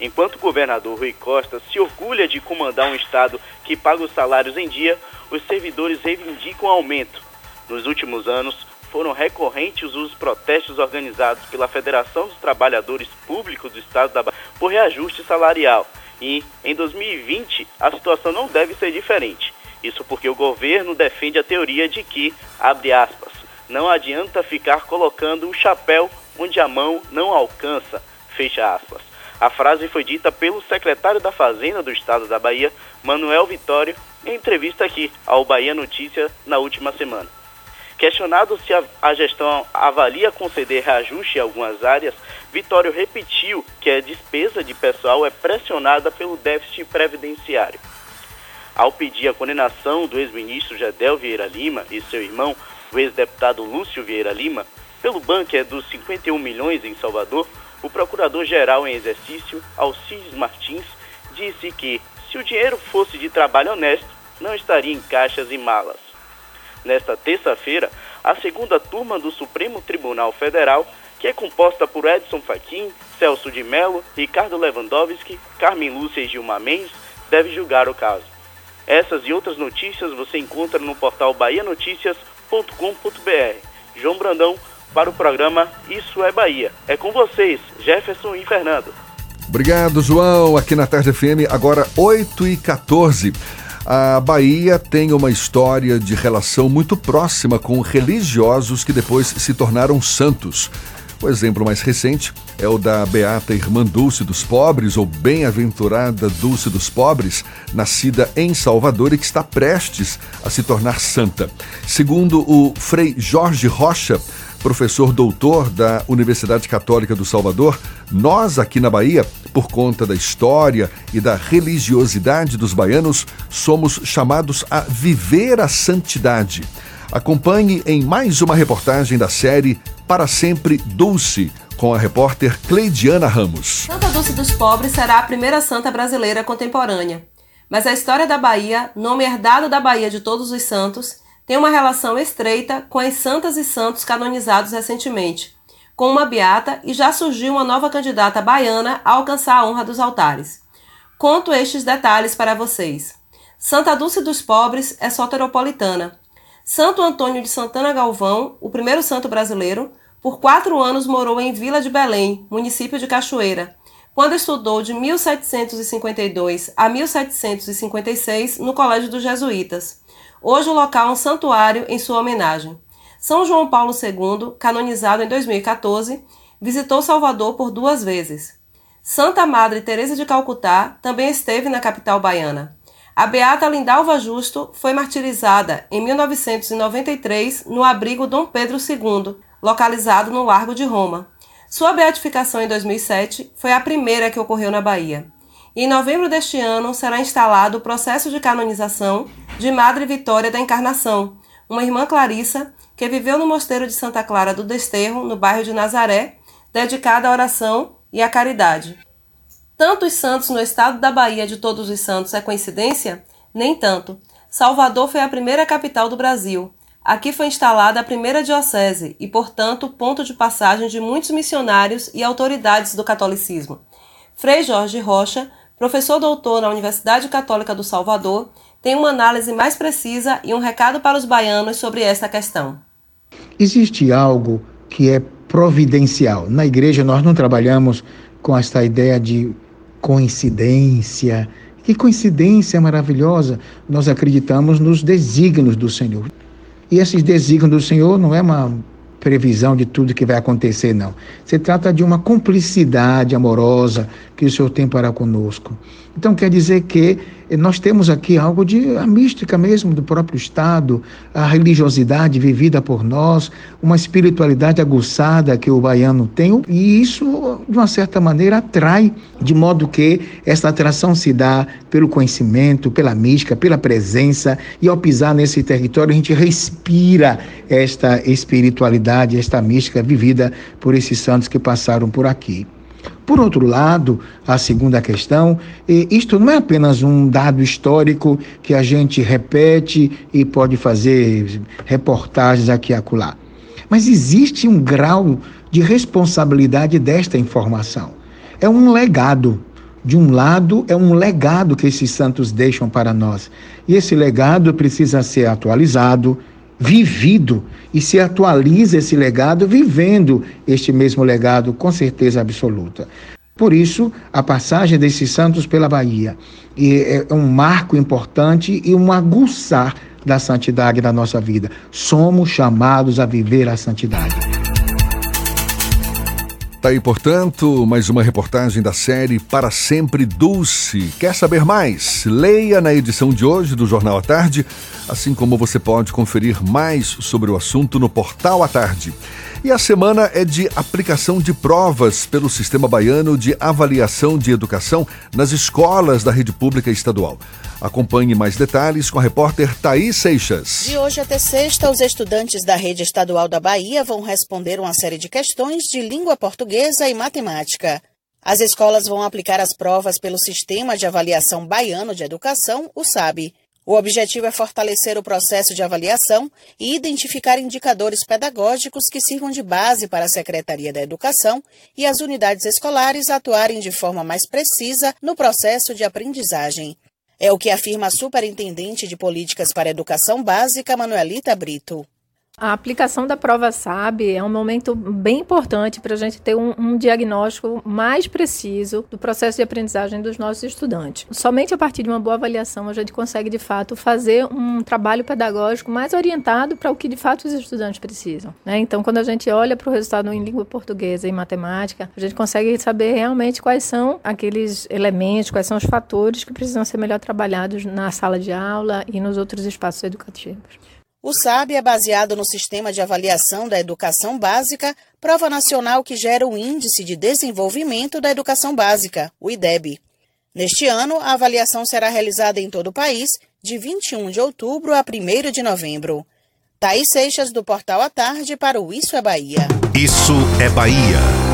Enquanto o governador Rui Costa se orgulha de comandar um estado que paga os salários em dia, os servidores reivindicam aumento. Nos últimos anos, foram recorrentes os protestos organizados pela Federação dos Trabalhadores Públicos do Estado da Bahia por reajuste salarial. E em 2020 a situação não deve ser diferente. Isso porque o governo defende a teoria de que, abre aspas, não adianta ficar colocando o chapéu onde a mão não alcança, fecha aspas. A frase foi dita pelo secretário da Fazenda do Estado da Bahia, Manuel Vitório, em entrevista aqui ao Bahia Notícia na última semana. Questionado se a, a, gestão avalia conceder reajuste em algumas áreas, Vitório repetiu que a despesa de pessoal é pressionada pelo déficit previdenciário. Ao pedir a condenação do ex-ministro Gedel Vieira Lima e seu irmão, o ex-deputado Lúcio Vieira Lima, pelo bunker dos 51 milhões em Salvador, o procurador-geral em exercício, Alcides Martins, disse que, se o dinheiro fosse de trabalho honesto, não estaria em caixas e malas. Nesta terça-feira, a segunda turma do Supremo Tribunal Federal, que é composta por Edson Fachin, Celso de Mello, Ricardo Lewandowski, Carmen Lúcia e Gilmar Mendes, deve julgar o caso. Essas e outras notícias você encontra no portal bahianoticias.com.br. João Brandão para o programa Isso é Bahia. É com vocês, Jefferson e Fernando. Obrigado, João. Aqui na Tarde FM, agora 8 e 14 a Bahia tem uma história de relação muito próxima com religiosos que depois se tornaram santos. O exemplo mais recente é o da Beata Irmã Dulce dos Pobres, ou Bem-aventurada Dulce dos Pobres, nascida em Salvador e que está prestes a se tornar santa. Segundo o Frei Jorge Rocha, professor doutor da Universidade Católica do Salvador, nós aqui na Bahia, por conta da história e da religiosidade dos baianos, somos chamados a viver a santidade. Acompanhe em mais uma reportagem da série Para Sempre Dulce, com a repórter Cleidiana Ramos. Santa Dulce dos Pobres será a primeira santa brasileira contemporânea. Mas a história da Bahia, nome herdado da Bahia de Todos os Santos, tem uma relação estreita com as santas e santos canonizados recentemente, com uma beata e já surgiu uma nova candidata baiana a alcançar a honra dos altares. Conto estes detalhes para vocês. Santa Dulce dos Pobres é soteropolitana. Santo Antônio de Santana Galvão, o primeiro santo brasileiro, por quatro anos morou em Vila de Belém, município de Cachoeira, quando estudou de 1752 a 1756 no Colégio dos Jesuítas. Hoje o local é um santuário em sua homenagem. São João Paulo II, canonizado em 2014, visitou Salvador por duas vezes. Santa Madre Teresa de Calcutá também esteve na capital baiana. A beata Lindalva Justo foi martirizada em 1993 no abrigo Dom Pedro II, localizado no Largo de Roma. Sua beatificação em 2007 foi a primeira que ocorreu na Bahia. Em novembro deste ano será instalado o processo de canonização de Madre Vitória da Encarnação, uma irmã Clarissa que viveu no mosteiro de Santa Clara do Desterro, no bairro de Nazaré, dedicada à oração e à caridade. Tantos santos no estado da Bahia de Todos os Santos é coincidência? Nem tanto. Salvador foi a primeira capital do Brasil. Aqui foi instalada a primeira diocese e, portanto, ponto de passagem de muitos missionários e autoridades do catolicismo. Frei Jorge Rocha, professor doutor na Universidade Católica do Salvador, tem uma análise mais precisa e um recado para os baianos sobre esta questão. Existe algo que é providencial. Na igreja nós não trabalhamos com esta ideia de coincidência. Que coincidência maravilhosa! Nós acreditamos nos desígnios do Senhor. E esses desígnios do Senhor não é uma previsão de tudo que vai acontecer, não. Se trata de uma cumplicidade amorosa que o Senhor tem para conosco. Então quer dizer que nós temos aqui algo de a mística mesmo do próprio Estado, a religiosidade vivida por nós, uma espiritualidade aguçada que o baiano tem, e isso, de uma certa maneira, atrai, de modo que essa atração se dá pelo conhecimento, pela mística, pela presença, e ao pisar nesse território, a gente respira esta espiritualidade, esta mística vivida por esses santos que passaram por aqui. Por outro lado, a segunda questão, isto não é apenas um dado histórico que a gente repete e pode fazer reportagens aqui e acolá, mas existe um grau de responsabilidade desta informação. É um legado. De um lado, é um legado que esses santos deixam para nós. E esse legado precisa ser atualizado, vivido e se atualiza esse legado vivendo este mesmo legado com certeza absoluta. Por isso, a passagem desses santos pela Bahia é um marco importante e um aguçar da santidade da nossa vida. Somos chamados a viver a santidade. Tá aí, portanto, mais uma reportagem da série Para Sempre Dulce. Quer saber mais? Leia na edição de hoje do Jornal à Tarde, assim como você pode conferir mais sobre o assunto no Portal à Tarde. E a semana é de aplicação de provas pelo Sistema Baiano de Avaliação de Educação nas escolas da rede pública estadual. Acompanhe mais detalhes com a repórter Thaís Seixas. De hoje até sexta, os estudantes da rede estadual da Bahia vão responder uma série de questões de língua portuguesa e matemática. As escolas vão aplicar as provas pelo Sistema de Avaliação Baiano de Educação, o SAB. O objetivo é fortalecer o processo de avaliação e identificar indicadores pedagógicos que sirvam de base para a Secretaria da Educação e as unidades escolares atuarem de forma mais precisa no processo de aprendizagem. É o que afirma a Superintendente de Políticas para Educação Básica, Manuelita Brito. A aplicação da prova SAB é um momento bem importante para a gente ter um, um, diagnóstico mais preciso do processo de aprendizagem dos nossos estudantes. Somente a partir de uma boa avaliação a gente consegue, de fato, fazer um trabalho pedagógico mais orientado para o que, de fato, os estudantes precisam. Né? Então, quando a gente olha para o resultado em língua portuguesa e matemática, a gente consegue saber realmente quais são aqueles elementos, quais são os fatores que precisam ser melhor trabalhados na sala de aula e nos outros espaços educativos. O SAB é baseado no Sistema de Avaliação da Educação Básica, prova nacional que gera o Índice de Desenvolvimento da Educação Básica, o IDEB. Neste ano, a avaliação será realizada em todo o país, de 21 de outubro a 1 de novembro. Thaís Seixas, do Portal à Tarde, para o Isso é Bahia. Isso é Bahia.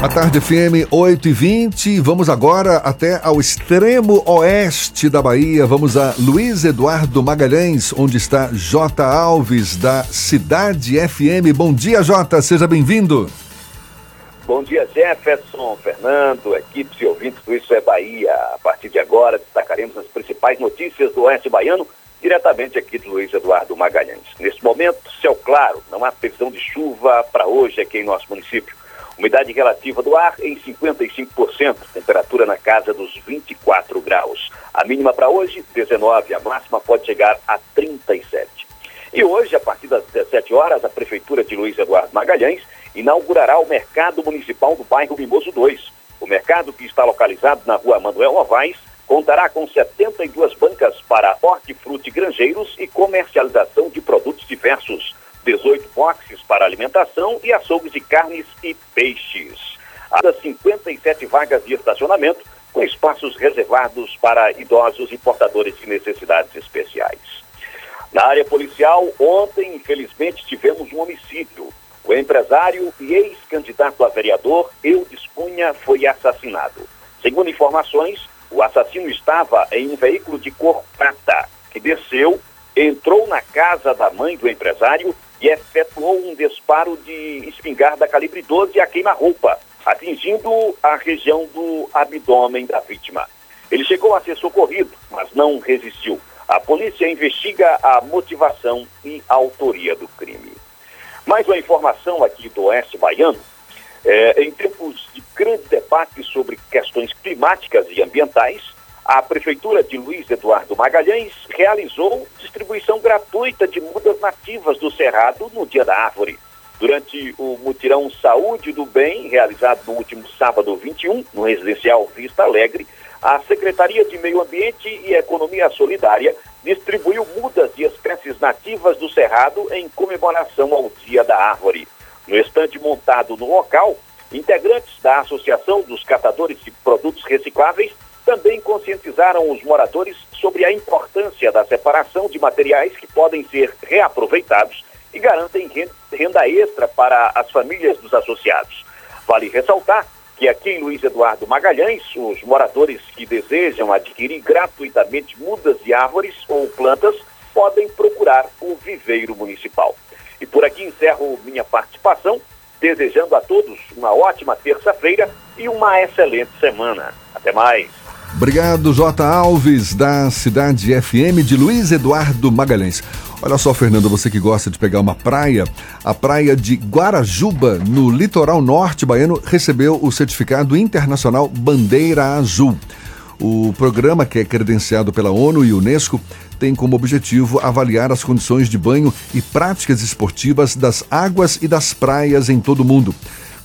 A tarde FM 8 e 20 vamos agora até ao extremo oeste da Bahia. Vamos a Luiz Eduardo Magalhães, onde está J. Alves, da Cidade FM. Bom dia, Jota, seja bem-vindo. Bom dia, Jefferson, Fernando, equipes e ouvintes do Isso é Bahia. A partir de agora, destacaremos as principais notícias do Oeste Baiano, diretamente aqui de Luiz Eduardo Magalhães. Neste momento, céu claro, não há previsão de chuva para hoje aqui em nosso município. Umidade relativa do ar em 55%, temperatura na casa dos 24 graus. A mínima para hoje, 19, a máxima pode chegar a 37. E hoje, a partir das 17 horas, a Prefeitura de Luiz Eduardo Magalhães inaugurará o Mercado Municipal do bairro Mimoso 2. O mercado, que está localizado na rua Manuel Novaes, contará com 72 bancas para hortifruti granjeiros e comercialização de produtos diversos 18 boxes para alimentação e açougues de carnes e peixes. Há 57 vagas de estacionamento, com espaços reservados para idosos e portadores de necessidades especiais. Na área policial, ontem, infelizmente, tivemos um homicídio. O empresário e ex-candidato a vereador, Eudes Cunha, foi assassinado. Segundo informações, o assassino estava em um veículo de cor prata, que desceu, entrou na casa da mãe do empresário e efetuou um disparo de espingarda calibre 12 a queima-roupa, atingindo a região do abdômen da vítima. Ele chegou a ser socorrido, mas não resistiu. A polícia investiga a motivação e autoria do crime. Mais uma informação aqui do Oeste Baiano. É, em tempos de grande debate sobre questões climáticas e ambientais, A Prefeitura de Luiz Eduardo Magalhães realizou distribuição gratuita de mudas nativas do Cerrado no Dia da Árvore. Durante o mutirão Saúde do Bem, realizado no último sábado 21, no residencial Vista Alegre, a Secretaria de Meio Ambiente e Economia Solidária distribuiu mudas de espécies nativas do Cerrado em comemoração ao Dia da Árvore. No estande montado no local, integrantes da Associação dos Catadores de Produtos Recicláveis também conscientizaram os moradores sobre a importância da separação de materiais que podem ser reaproveitados e garantem renda extra para as famílias dos associados. Vale ressaltar que aqui em Luiz Eduardo Magalhães, os moradores que desejam adquirir gratuitamente mudas de árvores ou plantas podem procurar o viveiro municipal. E por aqui encerro minha participação, desejando a todos uma ótima terça-feira e uma excelente semana. Até mais. Obrigado, J. Alves, da Cidade FM de Luiz Eduardo Magalhães. Olha só, Fernando, você que gosta de pegar uma praia, a praia de Guarajuba, no litoral norte baiano, recebeu o certificado internacional Bandeira Azul. O programa, que é credenciado pela ONU e Unesco, tem como objetivo avaliar as condições de banho e práticas esportivas das águas e das praias em todo o mundo.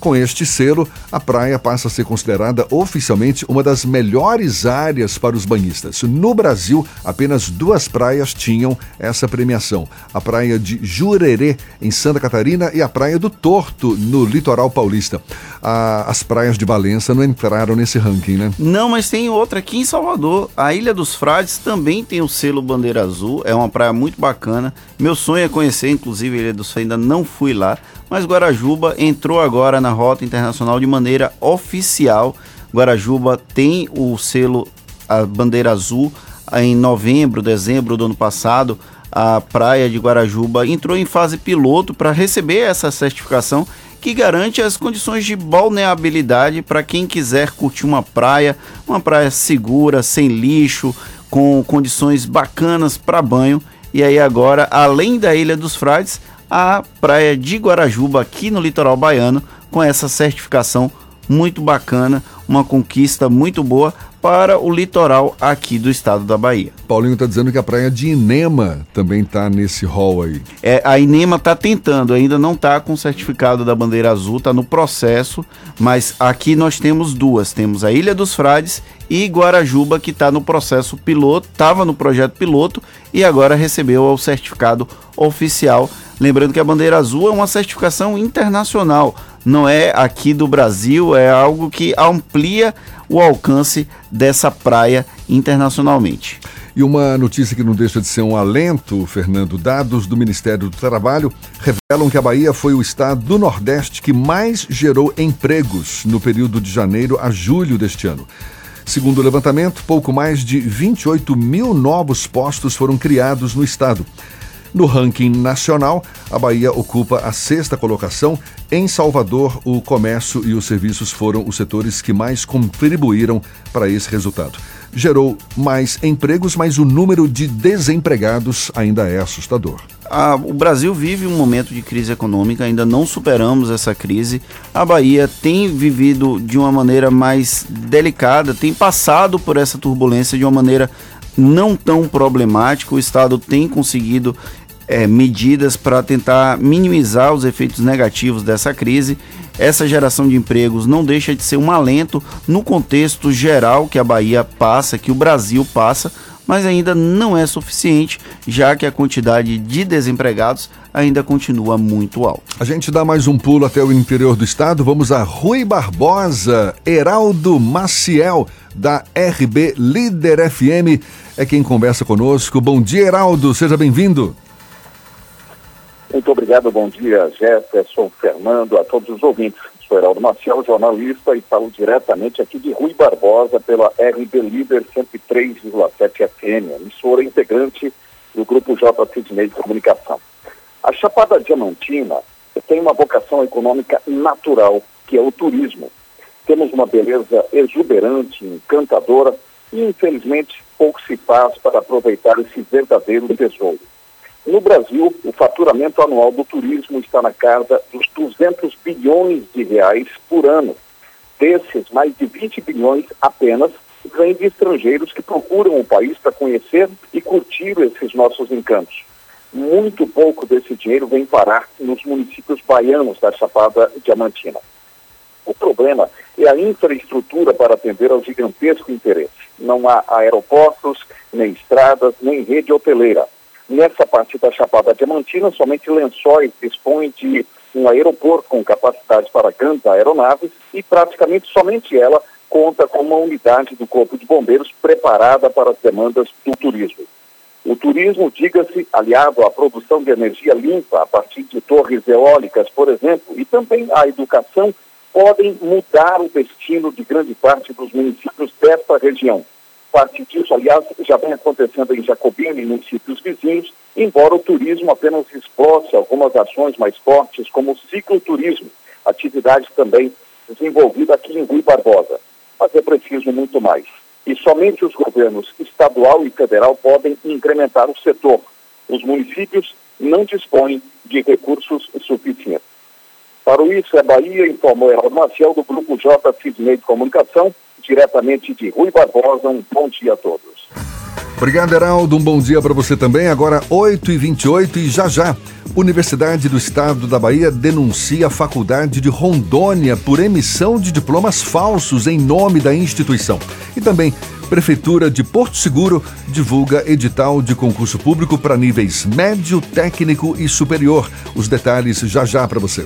Com este selo, a praia passa a ser considerada oficialmente uma das melhores áreas para os banhistas. No Brasil, apenas duas praias tinham essa premiação: a praia de Jurerê, em Santa Catarina, e a praia do Torto, no litoral paulista. as praias de Valença não entraram nesse ranking, né? Não, mas tem outra aqui em Salvador. A Ilha dos Frades também tem o selo Bandeira Azul. É uma praia muito bacana. Meu sonho é conhecer, inclusive, a Ilha dos Frades, ainda não fui lá mas Guarajuba entrou agora na rota internacional de maneira oficial. Guarajuba tem o selo a bandeira azul em novembro, dezembro do ano passado. A praia de Guarajuba entrou em fase piloto para receber essa certificação que garante as condições de balneabilidade para quem quiser curtir uma praia, uma praia segura, sem lixo, com condições bacanas para banho. E aí agora, além da Ilha dos Frades, a praia de Guarajuba, aqui no litoral baiano, com essa certificação muito bacana, uma conquista muito boa para o litoral aqui do estado da Bahia. Paulinho está dizendo que a praia de Inema também está nesse hall aí. É, a Inema está tentando, ainda não está com certificado da bandeira azul, está no processo, mas aqui nós temos duas, temos a Ilha dos Frades e Guarajuba que está no processo piloto, estava no projeto piloto e agora recebeu o certificado oficial Lembrando que a bandeira azul é uma certificação internacional, não é aqui do Brasil, é algo que amplia o alcance dessa praia internacionalmente. E uma notícia que não deixa de ser um alento, Fernando, dados do Ministério do Trabalho revelam que a Bahia foi o estado do Nordeste que mais gerou empregos no período de janeiro a julho deste ano. Segundo o levantamento, pouco mais de 28 mil novos postos foram criados no estado. No ranking nacional, a Bahia ocupa a sexta colocação. Em Salvador, o comércio e os serviços foram os setores que mais contribuíram para esse resultado. Gerou mais empregos, mas o número de desempregados ainda é assustador. O Brasil vive um momento de crise econômica, ainda não superamos essa crise. A Bahia tem vivido de uma maneira mais delicada, tem passado por essa turbulência de uma maneira não tão problemática. O Estado tem conseguido é, medidas para tentar minimizar os efeitos negativos dessa crise. Essa geração de empregos não deixa de ser um alento no contexto geral que a Bahia passa, que o Brasil passa, mas ainda não é suficiente, já que a quantidade de desempregados ainda continua muito alta. A gente dá mais um pulo até o interior do estado. Vamos a Rui Barbosa, Heraldo Maciel, da RB Líder FM, é quem conversa conosco. Bom dia, Heraldo, seja bem-vindo. Muito obrigado, bom dia, Jefferson, Fernando, a todos os ouvintes. Sou Heraldo Maciel, jornalista, e falo diretamente aqui de Rui Barbosa pela RB Líder 103,7 FM, emissora integrante do Grupo J. Sidney de Comunicação. A Chapada Diamantina tem uma vocação econômica natural, que é o turismo. Temos uma beleza exuberante, encantadora, e infelizmente pouco se faz para aproveitar esse verdadeiro tesouro. No Brasil, o faturamento anual do turismo está na casa dos 200 bilhões de reais por ano. Desses, mais de 20 bilhões apenas vem de estrangeiros que procuram o país para conhecer e curtir esses nossos encantos. Muito pouco desse dinheiro vem parar nos municípios baianos da Chapada Diamantina. O problema é a infraestrutura para atender ao gigantesco interesse. Não há aeroportos, nem estradas, nem rede hoteleira. Nessa parte da Chapada Diamantina, somente Lençóis dispõe de um aeroporto com capacidade para grandes aeronaves e praticamente somente ela conta com uma unidade do Corpo de Bombeiros preparada para as demandas do turismo. O turismo, diga-se, aliado à produção de energia limpa a partir de torres eólicas, por exemplo, e também à educação, podem mudar o destino de grande parte dos municípios desta região. Parte disso, aliás, já vem acontecendo em Jacobina e municípios vizinhos, embora o turismo apenas explote algumas ações mais fortes, como o cicloturismo, atividade também desenvolvida aqui em Rui Barbosa. Mas é preciso muito mais. E somente os governos estadual e federal podem incrementar o setor. Os municípios não dispõem de recursos suficientes. Para o Isso é Bahia, informou Heraldo Maciel do Grupo J Cismei de Comunicação, diretamente de Rui Barbosa. Um bom dia a todos. Obrigado, Heraldo. Um bom dia para você também. Agora, 8h28 e já já. Universidade do Estado da Bahia denuncia a Faculdade de Rondônia por emissão de diplomas falsos em nome da instituição. E também, Prefeitura de Porto Seguro divulga edital de concurso público para níveis médio, técnico e superior. Os detalhes já já para você.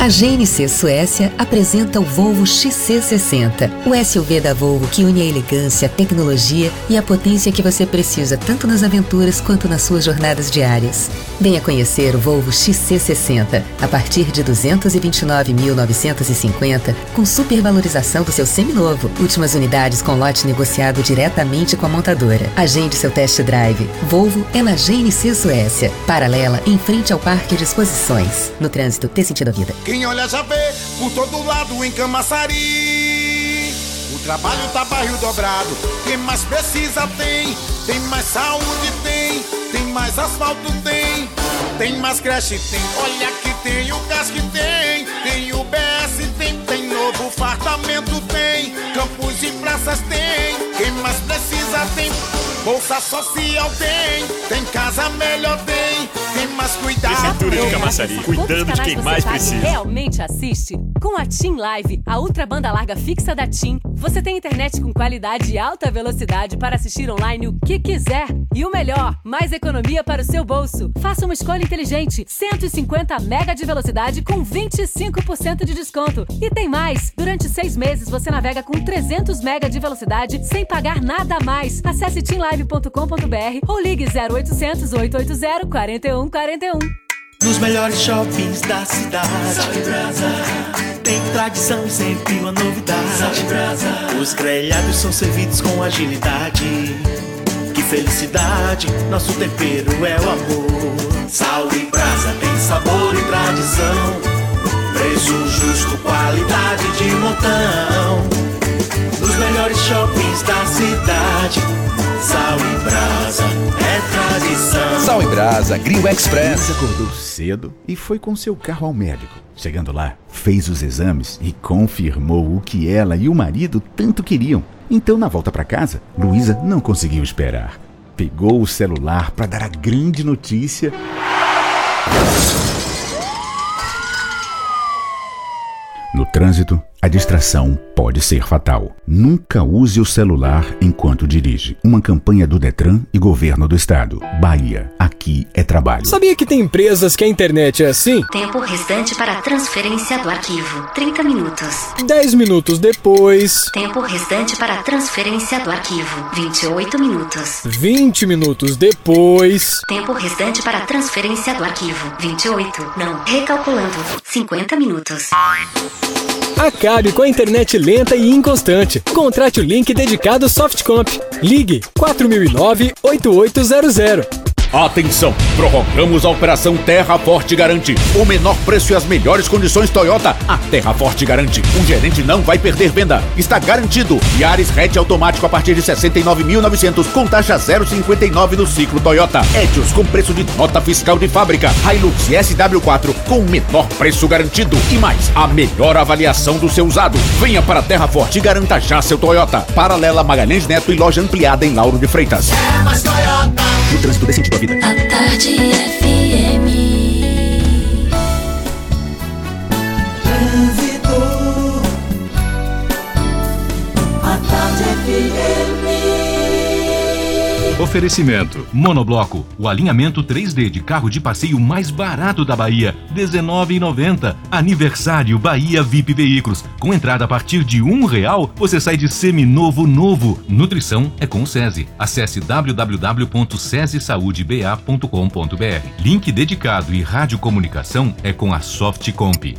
A GNC Suécia apresenta o Volvo XC60, o SUV da Volvo que une a elegância, a tecnologia e a potência que você precisa tanto nas aventuras quanto nas suas jornadas diárias. Venha conhecer o Volvo XC60 a partir de 229.950 com supervalorização do seu seminovo. Últimas unidades com lote negociado diretamente com a montadora. Agende seu test drive. Volvo é na GNC Suécia, paralela em frente ao Parque de Exposições. No trânsito, dê sentido à vida. Quem olha já vê por todo lado em Camaçari. O trabalho tá barril dobrado. Quem mais precisa tem. Tem mais saúde tem. Tem mais asfalto tem. Tem mais creche tem. Olha que tem o gás que tem. Tem o BS tem. Tem novo fartamento tem. Campos e praças tem. Quem mais precisa tem. Bolsa social tem. Tem casa melhor tem. Tem mais cuidado. Prefeitura de Camaçari, cuidando de quem mais precisa. realmente assiste? Com a TIM Live, a ultra banda larga fixa da TIM, você tem internet com qualidade e alta velocidade para assistir online o que quiser. E o melhor, mais economia para o seu bolso. Faça uma escolha inteligente. 150 mega de velocidade com 25% de desconto. E tem mais! Durante seis meses você navega com 300 mega de velocidade sem pagar nada a mais. Acesse timlive.com.br ou ligue 0800 880 4141. Nos melhores shoppings da cidade. Tem tradição e sempre uma novidade. Os grelhados são servidos com agilidade. Que felicidade, nosso tempero é o amor. Salve Brasa tem sabor e tradição. Preço justo, qualidade de montão. Nos melhores shoppings da cidade. Sal e Brasa é tradição. Sal e Brasa, Grill Express. acordou cedo e foi com seu carro ao médico. Chegando lá, fez os exames e confirmou o que ela e o marido tanto queriam. Então, na volta para casa, Luísa não conseguiu esperar. Pegou o celular para dar a grande notícia. No trânsito, a distração pode ser fatal. Nunca use o celular enquanto dirige. Uma campanha do Detran e Governo do Estado. Bahia, aqui é trabalho. Sabia que tem empresas que a internet é assim? Tempo restante para transferência do arquivo: 30 minutos. 10 minutos depois. Tempo restante para transferência do arquivo: 28 minutos. 20 minutos depois. Tempo restante para transferência do arquivo: 28. Não, recalculando: 50 minutos. Com a internet lenta e inconstante. Contrate o link dedicado Softcomp. Ligue 4009-8800. Atenção! Prorrogamos a operação Terra Forte Garante. O menor preço e as melhores condições Toyota, a Terra Forte garante. Um gerente não vai perder venda. Está garantido. Yaris Hatch automático a partir de 69.900 com taxa 0,59 no ciclo Toyota. Etios com preço de nota fiscal de fábrica. Hilux SW4 com o menor preço garantido. E mais, a melhor avaliação do seu usado. Venha para a Terra Forte e garanta já seu Toyota. Paralela Magalhães Neto e loja ampliada em Lauro de Freitas. É mais Toyota. O trânsito sentido à vida. A tarde FM. Oferecimento: Monobloco, o alinhamento 3D de carro de passeio mais barato da Bahia, R$19,90. Aniversário Bahia VIP Veículos. Com entrada a partir de um real, você sai de seminovo novo. Nutrição é com o SESI. Acesse www.sesesaudeba.com.br. Link dedicado e radiocomunicação é com a Softcomp.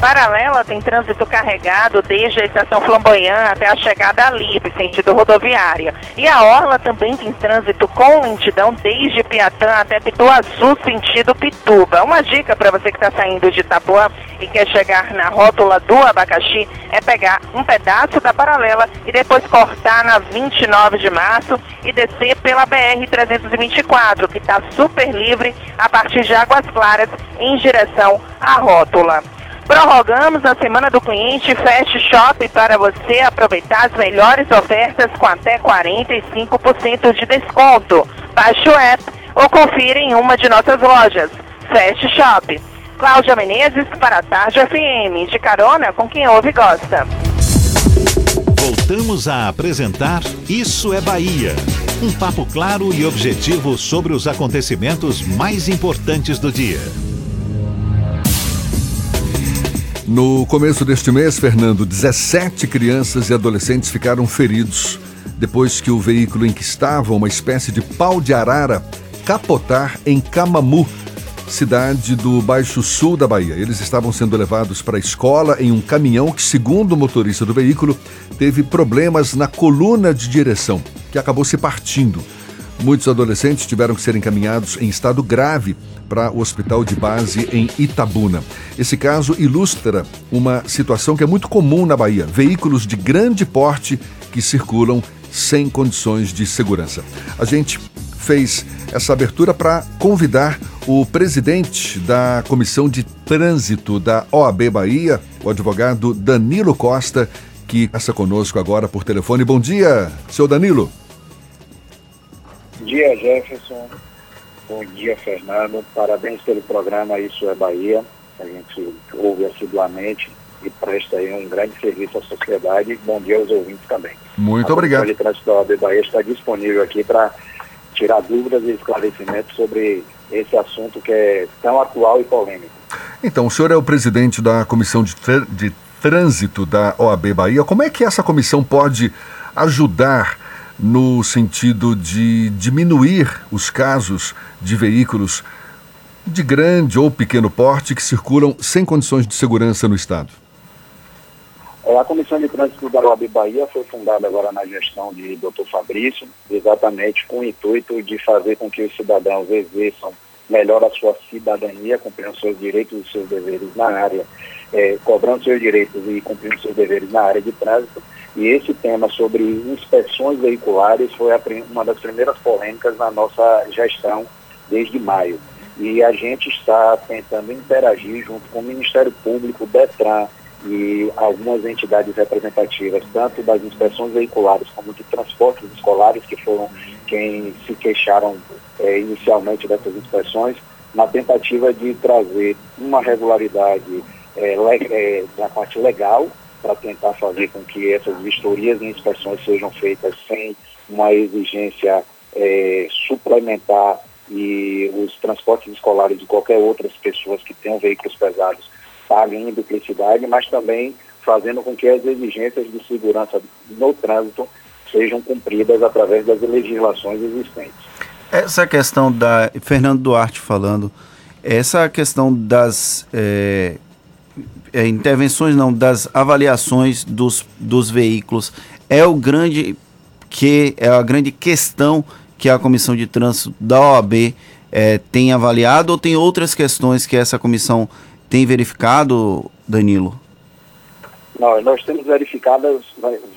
Paralela tem trânsito carregado desde a estação Flamboyant até a chegada a Libre, sentido rodoviária. E a Orla também tem trânsito com lentidão desde Piatã até Pituaçu, sentido Pituba. Uma dica para você que está saindo de Itapuã e quer chegar na rótula do abacaxi é pegar um pedaço da paralela e depois cortar na 29 de março e descer pela BR-324, que está super livre a partir de Águas Claras em direção à rótula. Prorrogamos a Semana do Cliente Fast Shop para você aproveitar as melhores ofertas com até 45% de desconto. Baixe o app ou confira em uma de nossas lojas. Fast Shop. Cláudia Menezes para a Tarde FM, de carona com quem ouve e gosta. Voltamos a apresentar Isso é Bahia. Um papo claro e objetivo sobre os acontecimentos mais importantes do dia. No começo deste mês, Fernando, 17 crianças e adolescentes ficaram feridos depois que o veículo em que estavam, uma espécie de pau de arara, capotar em Camamu, cidade do Baixo Sul da Bahia. Eles estavam sendo levados para a escola em um caminhão que, segundo o motorista do veículo, teve problemas na coluna de direção, que acabou se partindo. Muitos adolescentes tiveram que ser encaminhados em estado grave para o hospital de base em Itabuna. Esse caso ilustra uma situação que é muito comum na Bahia: veículos de grande porte que circulam sem condições de segurança. A gente fez essa abertura para convidar o presidente da Comissão de Trânsito da OAB Bahia, o advogado Danilo Costa, que passa conosco agora por telefone. Bom dia, seu Danilo. Bom dia, Jefferson. Bom dia, Fernando. Parabéns pelo programa Isso é Bahia. A gente ouve assiduamente e presta aí um grande serviço à sociedade. Bom dia aos ouvintes também. Muito a obrigado. A de Trânsito da OAB Bahia está disponível aqui para tirar dúvidas e esclarecimentos sobre esse assunto que é tão atual e polêmico. Então, o senhor é o presidente da Comissão de, Tr- de Trânsito da OAB Bahia. Como é que essa comissão pode ajudar no sentido de diminuir os casos de veículos de grande ou pequeno porte que circulam sem condições de segurança no Estado? É, A Comissão de Trânsito da OAB Bahia foi fundada agora na gestão de Dr. Fabrício, exatamente com o intuito de fazer com que os cidadãos exerçam melhor a sua cidadania, cumprindo seus direitos e seus deveres na área, é, cobrando seus direitos e cumprindo seus deveres na área de trânsito. E esse tema sobre inspeções veiculares foi uma das primeiras polêmicas na nossa gestão desde maio. E a gente está tentando interagir junto com o Ministério Público, DETRAN, e algumas entidades representativas, tanto das inspeções veiculares como de transportes escolares, que foram quem se queixaram eh, inicialmente dessas inspeções, na tentativa de trazer uma regularidade eh, le- eh, da parte legal, para tentar fazer com que essas vistorias e inspeções sejam feitas sem uma exigência eh, suplementar e os transportes escolares de qualquer outras pessoas que tenham veículos pesados paguem em duplicidade, mas também fazendo com que as exigências de segurança no trânsito sejam cumpridas através das legislações existentes. Essa questão da. Fernando Duarte falando, essa questão das é, é, intervenções, não, das avaliações dos, dos veículos é o grande que é a grande questão que a comissão de trânsito da OAB é, tem avaliado ou tem outras questões que essa comissão tem verificado, Danilo? Não, nós temos verificado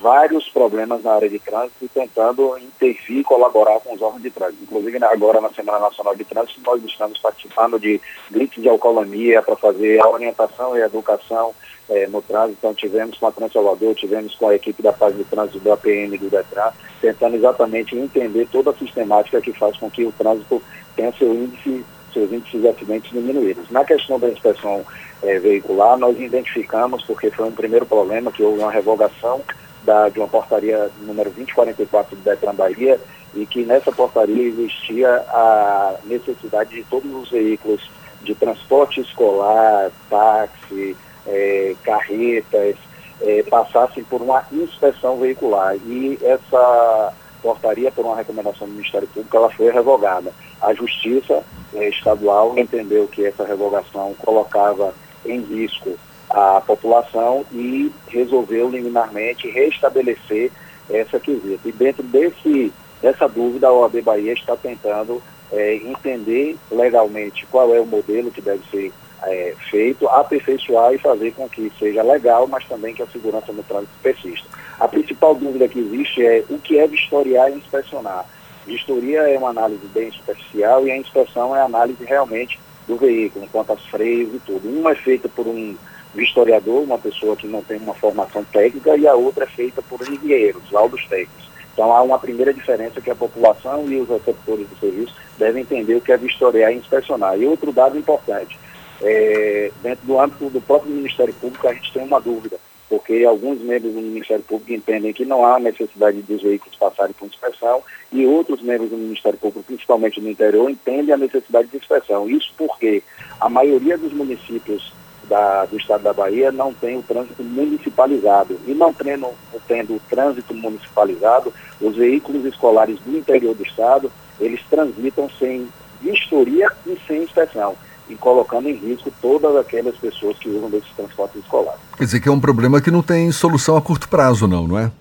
vários problemas na área de trânsito e tentando intervir e colaborar com os órgãos de trânsito. Inclusive, né, agora na Semana Nacional de Trânsito, nós estamos participando de blitz de alcoolemia para fazer a orientação e a educação eh, no trânsito. Então, tivemos com a Transalvador, tivemos com a equipe da Paz de Trânsito do APM do DETRAN, tentando exatamente entender toda a sistemática que faz com que o trânsito tenha seu índice, seus índices de acidentes diminuídos. Na questão da inspeção é, veicular, nós identificamos, porque foi um primeiro problema, que houve uma revogação da, de uma portaria número 2044 do Detran Bahia, e que nessa portaria existia a necessidade de todos os veículos de transporte escolar, táxi, é, carretas, é, passassem por uma inspeção veicular. E essa portaria, por uma recomendação do Ministério Público, ela foi revogada. A Justiça é, Estadual entendeu que essa revogação colocava em risco a população e resolveu liminarmente restabelecer essa quesita. E dentro desse, dessa dúvida, a OAB Bahia está tentando é, entender legalmente qual é o modelo que deve ser é, feito, aperfeiçoar e fazer com que seja legal, mas também que a segurança no trânsito persista. A principal dúvida que existe é o que é vistoriar e inspecionar. Vistoria é uma análise bem superficial e a inspeção é a análise realmente do veículo, quanto aos freios e tudo. Uma é feita por um vistoriador, uma pessoa que não tem uma formação técnica, e a outra é feita por engenheiros, laudos técnicos. Então há uma primeira diferença que a população e os receptores do serviço devem entender o que é vistoriar e inspecionar. E outro dado importante, é, dentro do âmbito do próprio Ministério Público a gente tem uma dúvida, porque alguns membros do Ministério Público entendem que não há necessidade dos veículos passarem por inspeção e outros membros do Ministério Público, principalmente no interior, entendem a necessidade de inspeção. Isso porque a maioria dos municípios da, do estado da Bahia não tem o trânsito municipalizado. E não tendo, tendo o trânsito municipalizado, os veículos escolares do interior do estado, eles transitam sem vistoria e sem inspeção e colocando em risco todas aquelas pessoas que usam desses transportes escolares. Quer dizer que é um problema que não tem solução a curto prazo, não, não é?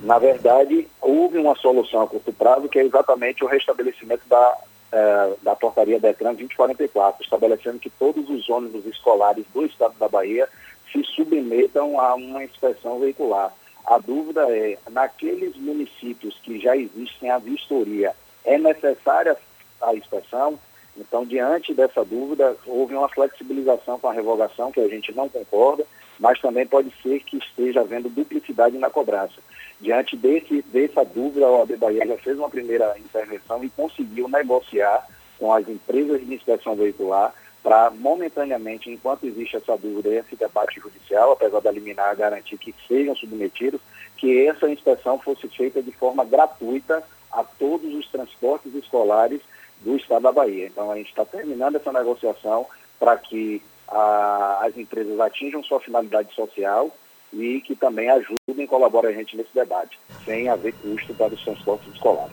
Na verdade, houve uma solução a curto prazo, que é exatamente o restabelecimento da, eh, da portaria DETRAN 2044, estabelecendo que todos os ônibus escolares do estado da Bahia se submetam a uma inspeção veicular. A dúvida é, naqueles municípios que já existem a vistoria, é necessária a inspeção? Então, diante dessa dúvida, houve uma flexibilização com a revogação, que a gente não concorda, mas também pode ser que esteja havendo duplicidade na cobrança. Diante desse, dessa dúvida, a OAB Bahia já fez uma primeira intervenção e conseguiu negociar com as empresas de inspeção veicular para, momentaneamente, enquanto existe essa dúvida e esse debate judicial, apesar da liminar garantir que sejam submetidos, que essa inspeção fosse feita de forma gratuita a todos os transportes escolares do Estado da Bahia. Então, a gente está terminando essa negociação para que a, as empresas atinjam sua finalidade social e que também ajudem e colaborem a gente nesse debate, sem haver custo para os transportes escolares.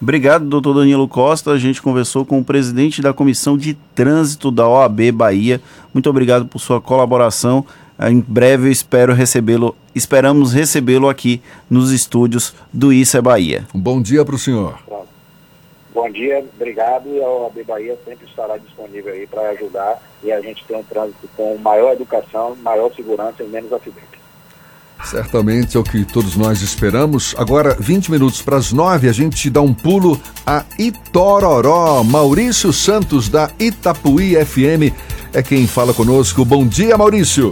Obrigado, doutor Danilo Costa. A gente conversou com o presidente da Comissão de Trânsito da OAB Bahia. Muito obrigado por sua colaboração. Em breve eu espero recebê-lo, esperamos recebê-lo aqui nos estúdios do Isso é Bahia. Um bom dia para o senhor. Bom dia, obrigado. E a OAB Bahia sempre estará disponível aí para ajudar e a gente ter um trânsito com maior educação, maior segurança e menos acidentes. Certamente é o que todos nós esperamos. Agora, 20 minutos para as 9, a gente dá um pulo a Itororó. Maurício Santos, da Itapuí FM, é quem fala conosco. Bom dia, Maurício.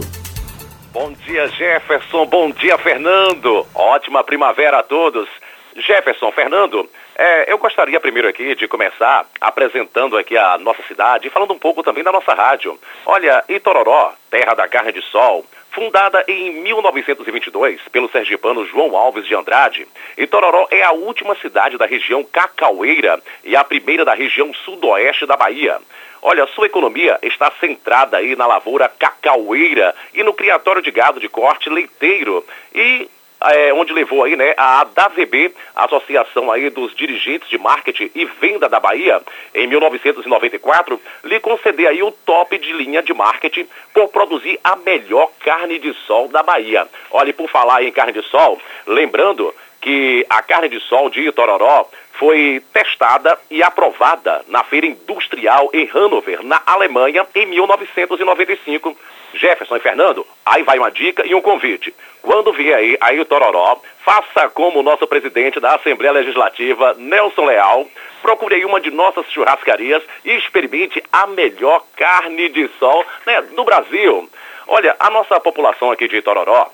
Bom dia, Jefferson. Bom dia, Fernando. Ótima primavera a todos. Jefferson, Fernando, é, eu gostaria primeiro aqui de começar apresentando aqui a nossa cidade e falando um pouco também da nossa rádio. Olha, Itororó, terra da carne de sol, Fundada em 1922 pelo sergipano João Alves de Andrade, Itororó é a última cidade da região cacaueira e a primeira da região sudoeste da Bahia. Olha, sua economia está centrada aí na lavoura cacaueira e no criatório de gado de corte leiteiro. E é, onde levou aí, né, a ADAVB, Associação aí dos Dirigentes de Marketing e Venda da Bahia, em 1994, lhe conceder aí o top de linha de marketing por produzir a melhor carne de sol da Bahia. Olha, por falar em carne de sol, lembrando que a carne de sol de Itororó foi testada e aprovada na Feira Industrial em Hannover, na Alemanha, em 1995. Jefferson e Fernando, aí vai uma dica e um convite. Quando vier aí, aí o Tororó, faça como o nosso presidente da Assembleia Legislativa, Nelson Leal, procure aí uma de nossas churrascarias e experimente a melhor carne de sol né, do Brasil. Olha, a nossa população aqui de Itororó,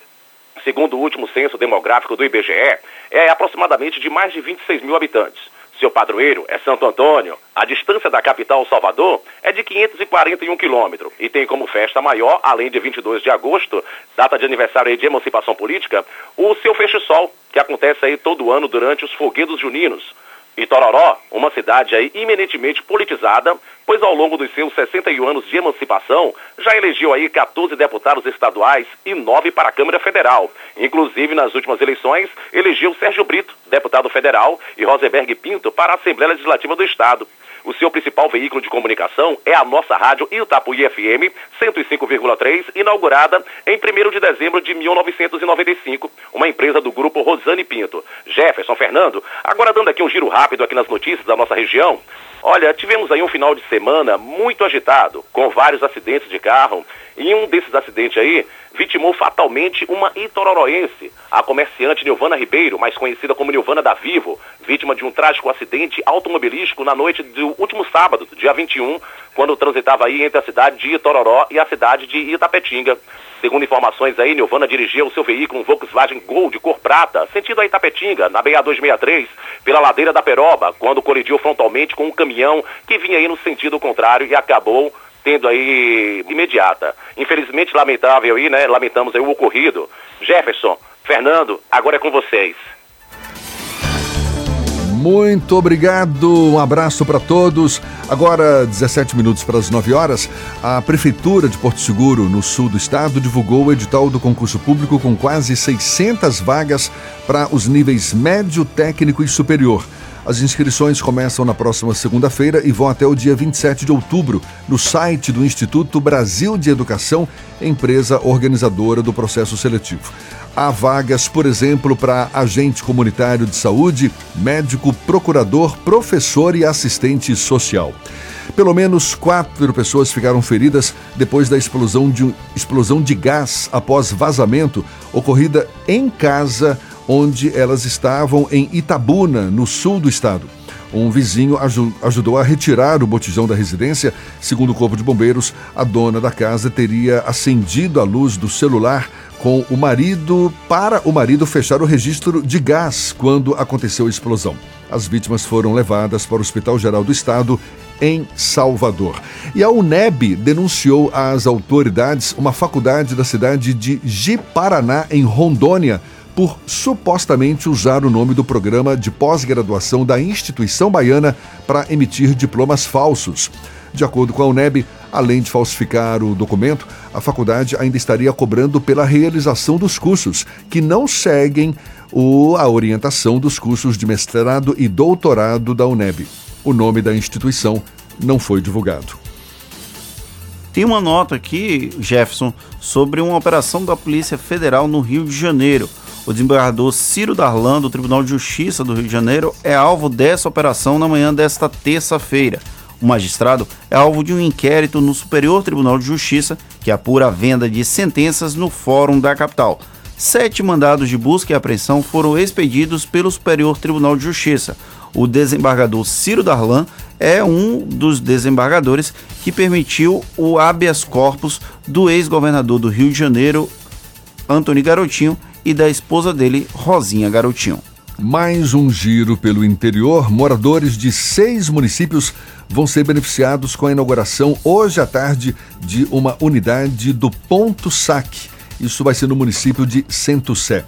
segundo o último censo demográfico do IBGE, é aproximadamente de mais de 26 mil habitantes. Seu padroeiro é Santo Antônio. A distância da capital Salvador é de 541 quilômetros e tem como festa maior, além de 22 de agosto, data de aniversário de emancipação política, o seu feche-sol, que acontece aí todo ano durante os foguedos juninos. Itororó, uma cidade aí eminentemente politizada, pois ao longo dos seus 61 anos de emancipação, já elegeu aí 14 deputados estaduais e 9 para a Câmara Federal. Inclusive, nas últimas eleições, elegeu Sérgio Brito, deputado federal, e Rosenberg Pinto para a Assembleia Legislativa do Estado. O seu principal veículo de comunicação é a nossa rádio Itapuí FM 105,3, inaugurada em 1 de dezembro de 1995, uma empresa do grupo Rosane Pinto. Jefferson Fernando, agora dando aqui um giro rápido aqui nas notícias da nossa região. Olha, tivemos aí um final de semana muito agitado, com vários acidentes de carro, e um desses acidentes aí vitimou fatalmente uma itororoense, a comerciante Nilvana Ribeiro, mais conhecida como Nilvana da Vivo, vítima de um trágico acidente automobilístico na noite do último sábado, dia 21, quando transitava aí entre a cidade de Itororó e a cidade de Itapetinga. Segundo informações aí, Nilvana dirigia o seu veículo, um Volkswagen Gol de cor prata, sentido a Itapetinga, na BA-263, pela ladeira da Peroba, quando colidiu frontalmente com um caminhão que vinha aí no sentido contrário e acabou tendo aí imediata. Infelizmente, lamentável aí, né? Lamentamos aí o ocorrido. Jefferson, Fernando, agora é com vocês. Muito obrigado, um abraço para todos. Agora, 17 minutos para as 9 horas, a Prefeitura de Porto Seguro, no sul do estado, divulgou o edital do concurso público com quase 600 vagas para os níveis médio, técnico e superior. As inscrições começam na próxima segunda-feira e vão até o dia 27 de outubro no site do Instituto Brasil de Educação, empresa organizadora do processo seletivo. Há vagas, por exemplo, para agente comunitário de saúde, médico, procurador, professor e assistente social. Pelo menos quatro pessoas ficaram feridas depois da explosão de, explosão de gás após vazamento ocorrida em casa onde elas estavam em Itabuna, no sul do estado. Um vizinho ajudou a retirar o botijão da residência. Segundo o Corpo de Bombeiros, a dona da casa teria acendido a luz do celular com o marido para o marido fechar o registro de gás quando aconteceu a explosão. As vítimas foram levadas para o Hospital Geral do Estado em Salvador. E a UNEB denunciou às autoridades uma faculdade da cidade de Ji-Paraná, em Rondônia, por supostamente usar o nome do programa de pós-graduação da instituição baiana para emitir diplomas falsos. De acordo com a UNEB, além de falsificar o documento, a faculdade ainda estaria cobrando pela realização dos cursos, que não seguem o, a orientação dos cursos de mestrado e doutorado da UNEB. O nome da instituição não foi divulgado. Tem uma nota aqui, Jefferson, sobre uma operação da Polícia Federal no Rio de Janeiro. O desembargador Ciro Darlan, do Tribunal de Justiça do Rio de Janeiro, é alvo dessa operação na manhã desta terça-feira. O magistrado é alvo de um inquérito no Superior Tribunal de Justiça, que apura a venda de sentenças no Fórum da capital. Sete mandados de busca e apreensão foram expedidos pelo Superior Tribunal de Justiça. O desembargador Ciro Darlan é um dos desembargadores que permitiu o habeas corpus do ex-governador do Rio de Janeiro, Antônio Garotinho, e da esposa dele, Rosinha Garotinho. Mais um giro pelo interior. Moradores de seis municípios vão ser beneficiados com a inauguração hoje à tarde de uma unidade do Ponto Saque. Isso vai ser no município de Sé.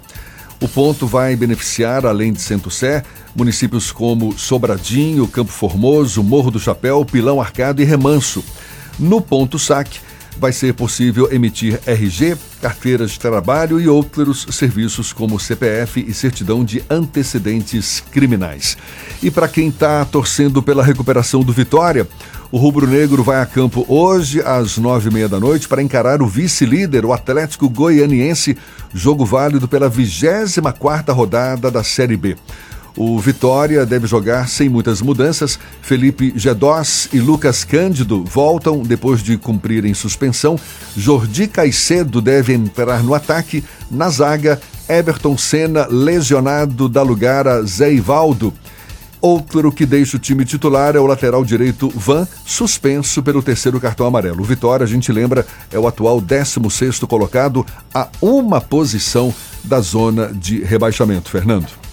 O ponto vai beneficiar, além de Sé, municípios como Sobradinho, Campo Formoso, Morro do Chapéu, Pilão Arcado e Remanso. No Ponto Saque, vai ser possível emitir RG, carteiras de trabalho e outros serviços como CPF e certidão de antecedentes criminais. E para quem está torcendo pela recuperação do Vitória, o rubro-negro vai a campo hoje às nove e meia da noite para encarar o vice-líder, o Atlético Goianiense, jogo válido pela 24 quarta rodada da Série B. O Vitória deve jogar sem muitas mudanças. Felipe Gedós e Lucas Cândido voltam depois de cumprirem suspensão. Jordi Caicedo deve entrar no ataque. Na zaga, Everton Senna, lesionado, dá lugar a Zé Ivaldo. Outro que deixa o time titular é o lateral direito Van, suspenso pelo terceiro cartão amarelo. O Vitória, a gente lembra, é o atual 16º colocado a uma posição da zona de rebaixamento. Fernando.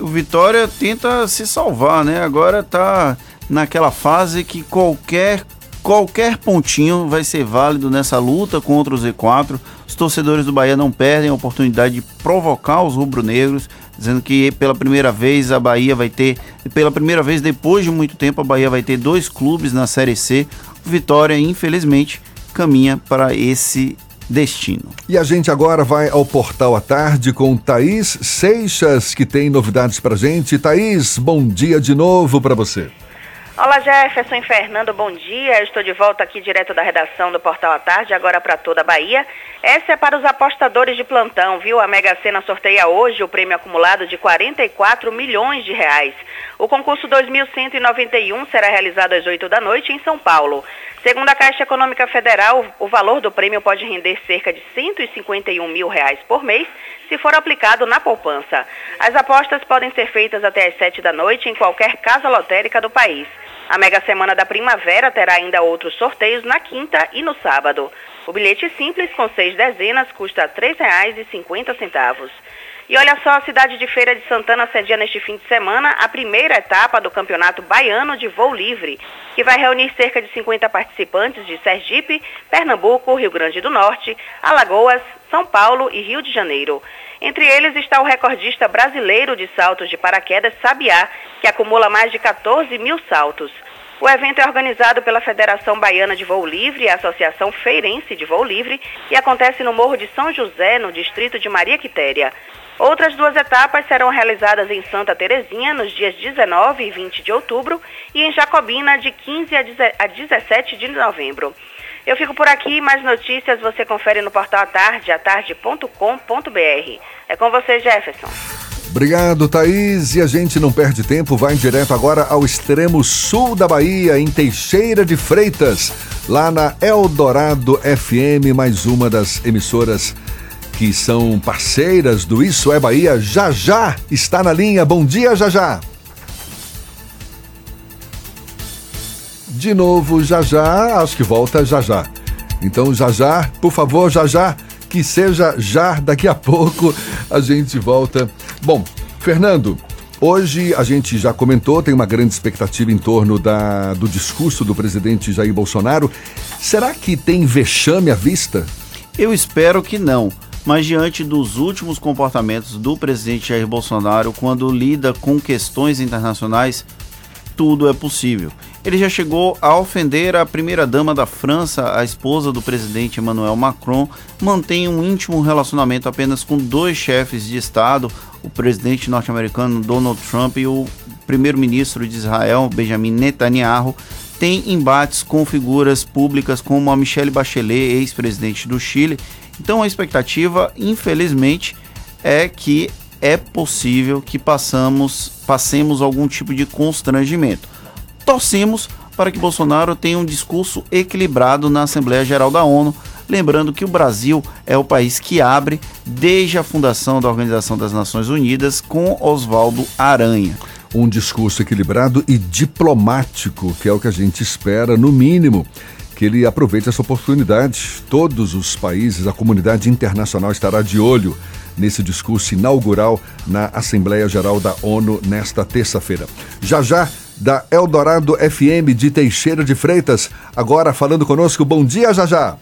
O Vitória tenta se salvar, né? Agora tá naquela fase que qualquer qualquer pontinho vai ser válido nessa luta contra o Z4. Os torcedores do Bahia não perdem a oportunidade de provocar os rubro-negros, dizendo que pela primeira vez a Bahia vai ter, pela primeira vez depois de muito tempo, a Bahia vai ter dois clubes na Série C. Vitória, infelizmente, caminha para esse destino. E a gente agora vai ao Portal à Tarde com Thaís Seixas, que tem novidades pra gente. Thaís, bom dia de novo para você. Olá Jefferson e Fernando, bom dia. Eu estou de volta aqui direto da redação do Portal à Tarde, agora para toda a Bahia. Essa é para os apostadores de plantão, viu? A Mega Sena sorteia hoje o prêmio acumulado de 44 milhões de reais. O concurso 2191 será realizado às 8 da noite em São Paulo. Segundo a Caixa Econômica Federal, o valor do prêmio pode render cerca de 151 mil reais por mês se for aplicado na poupança. As apostas podem ser feitas até às 7 da noite em qualquer casa lotérica do país. A Mega Semana da Primavera terá ainda outros sorteios na quinta e no sábado. O bilhete simples com seis dezenas custa R$ 3,50. E olha só, a cidade de Feira de Santana cedia neste fim de semana a primeira etapa do Campeonato Baiano de Voo Livre, que vai reunir cerca de 50 participantes de Sergipe, Pernambuco, Rio Grande do Norte, Alagoas, São Paulo e Rio de Janeiro. Entre eles está o recordista brasileiro de saltos de paraquedas Sabiá, que acumula mais de 14 mil saltos. O evento é organizado pela Federação Baiana de Voo Livre e a Associação Feirense de Voo Livre e acontece no Morro de São José, no distrito de Maria Quitéria. Outras duas etapas serão realizadas em Santa Terezinha nos dias 19 e 20 de outubro e em Jacobina de 15 a 17 de novembro. Eu fico por aqui, mais notícias você confere no portal Atarde, atarde.com.br. É com você, Jefferson. Obrigado, Thaís. E a gente não perde tempo, vai direto agora ao extremo sul da Bahia, em Teixeira de Freitas, lá na Eldorado FM, mais uma das emissoras que são parceiras do Isso é Bahia. Já já está na linha. Bom dia, já já. De novo, já já, acho que volta já já. Então, já já, por favor, já já, que seja já, daqui a pouco a gente volta. Bom, Fernando, hoje a gente já comentou, tem uma grande expectativa em torno da, do discurso do presidente Jair Bolsonaro. Será que tem vexame à vista? Eu espero que não mas diante dos últimos comportamentos do presidente Jair Bolsonaro quando lida com questões internacionais, tudo é possível. Ele já chegou a ofender a primeira-dama da França, a esposa do presidente Emmanuel Macron, mantém um íntimo relacionamento apenas com dois chefes de Estado, o presidente norte-americano Donald Trump e o primeiro-ministro de Israel, Benjamin Netanyahu, tem embates com figuras públicas como a Michelle Bachelet, ex-presidente do Chile, então a expectativa, infelizmente, é que é possível que passamos, passemos algum tipo de constrangimento. Torcemos para que Bolsonaro tenha um discurso equilibrado na Assembleia Geral da ONU, lembrando que o Brasil é o país que abre desde a fundação da Organização das Nações Unidas com Oswaldo Aranha. Um discurso equilibrado e diplomático, que é o que a gente espera, no mínimo que ele aproveite essa oportunidade. Todos os países, a comunidade internacional estará de olho nesse discurso inaugural na Assembleia Geral da ONU nesta terça-feira. Já já, da Eldorado FM de Teixeira de Freitas, agora falando conosco. Bom dia, já já.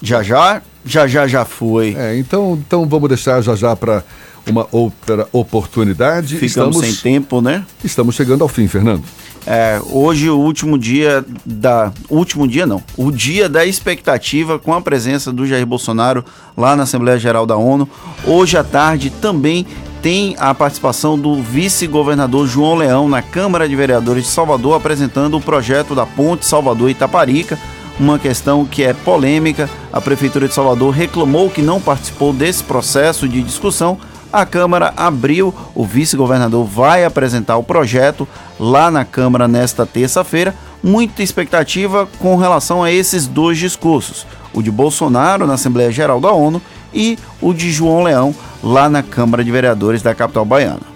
Já já, já já já foi. É, então, então vamos deixar já já para uma outra oportunidade. Ficamos estamos, sem tempo, né? Estamos chegando ao fim, Fernando. É, hoje o último dia da. Último dia não. O dia da expectativa com a presença do Jair Bolsonaro lá na Assembleia Geral da ONU. Hoje à tarde também tem a participação do vice-governador João Leão na Câmara de Vereadores de Salvador apresentando o projeto da Ponte Salvador Itaparica, uma questão que é polêmica. A Prefeitura de Salvador reclamou que não participou desse processo de discussão. A Câmara abriu, o vice-governador vai apresentar o projeto lá na Câmara nesta terça-feira. Muita expectativa com relação a esses dois discursos: o de Bolsonaro na Assembleia Geral da ONU e o de João Leão lá na Câmara de Vereadores da capital baiana.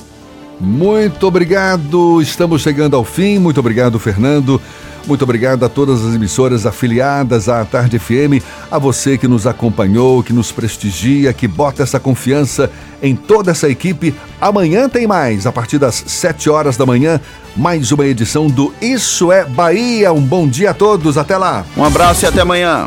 Muito obrigado, estamos chegando ao fim. Muito obrigado, Fernando. Muito obrigado a todas as emissoras afiliadas à Tarde FM, a você que nos acompanhou, que nos prestigia, que bota essa confiança em toda essa equipe. Amanhã tem mais, a partir das 7 horas da manhã, mais uma edição do Isso é Bahia. Um bom dia a todos, até lá. Um abraço e até amanhã.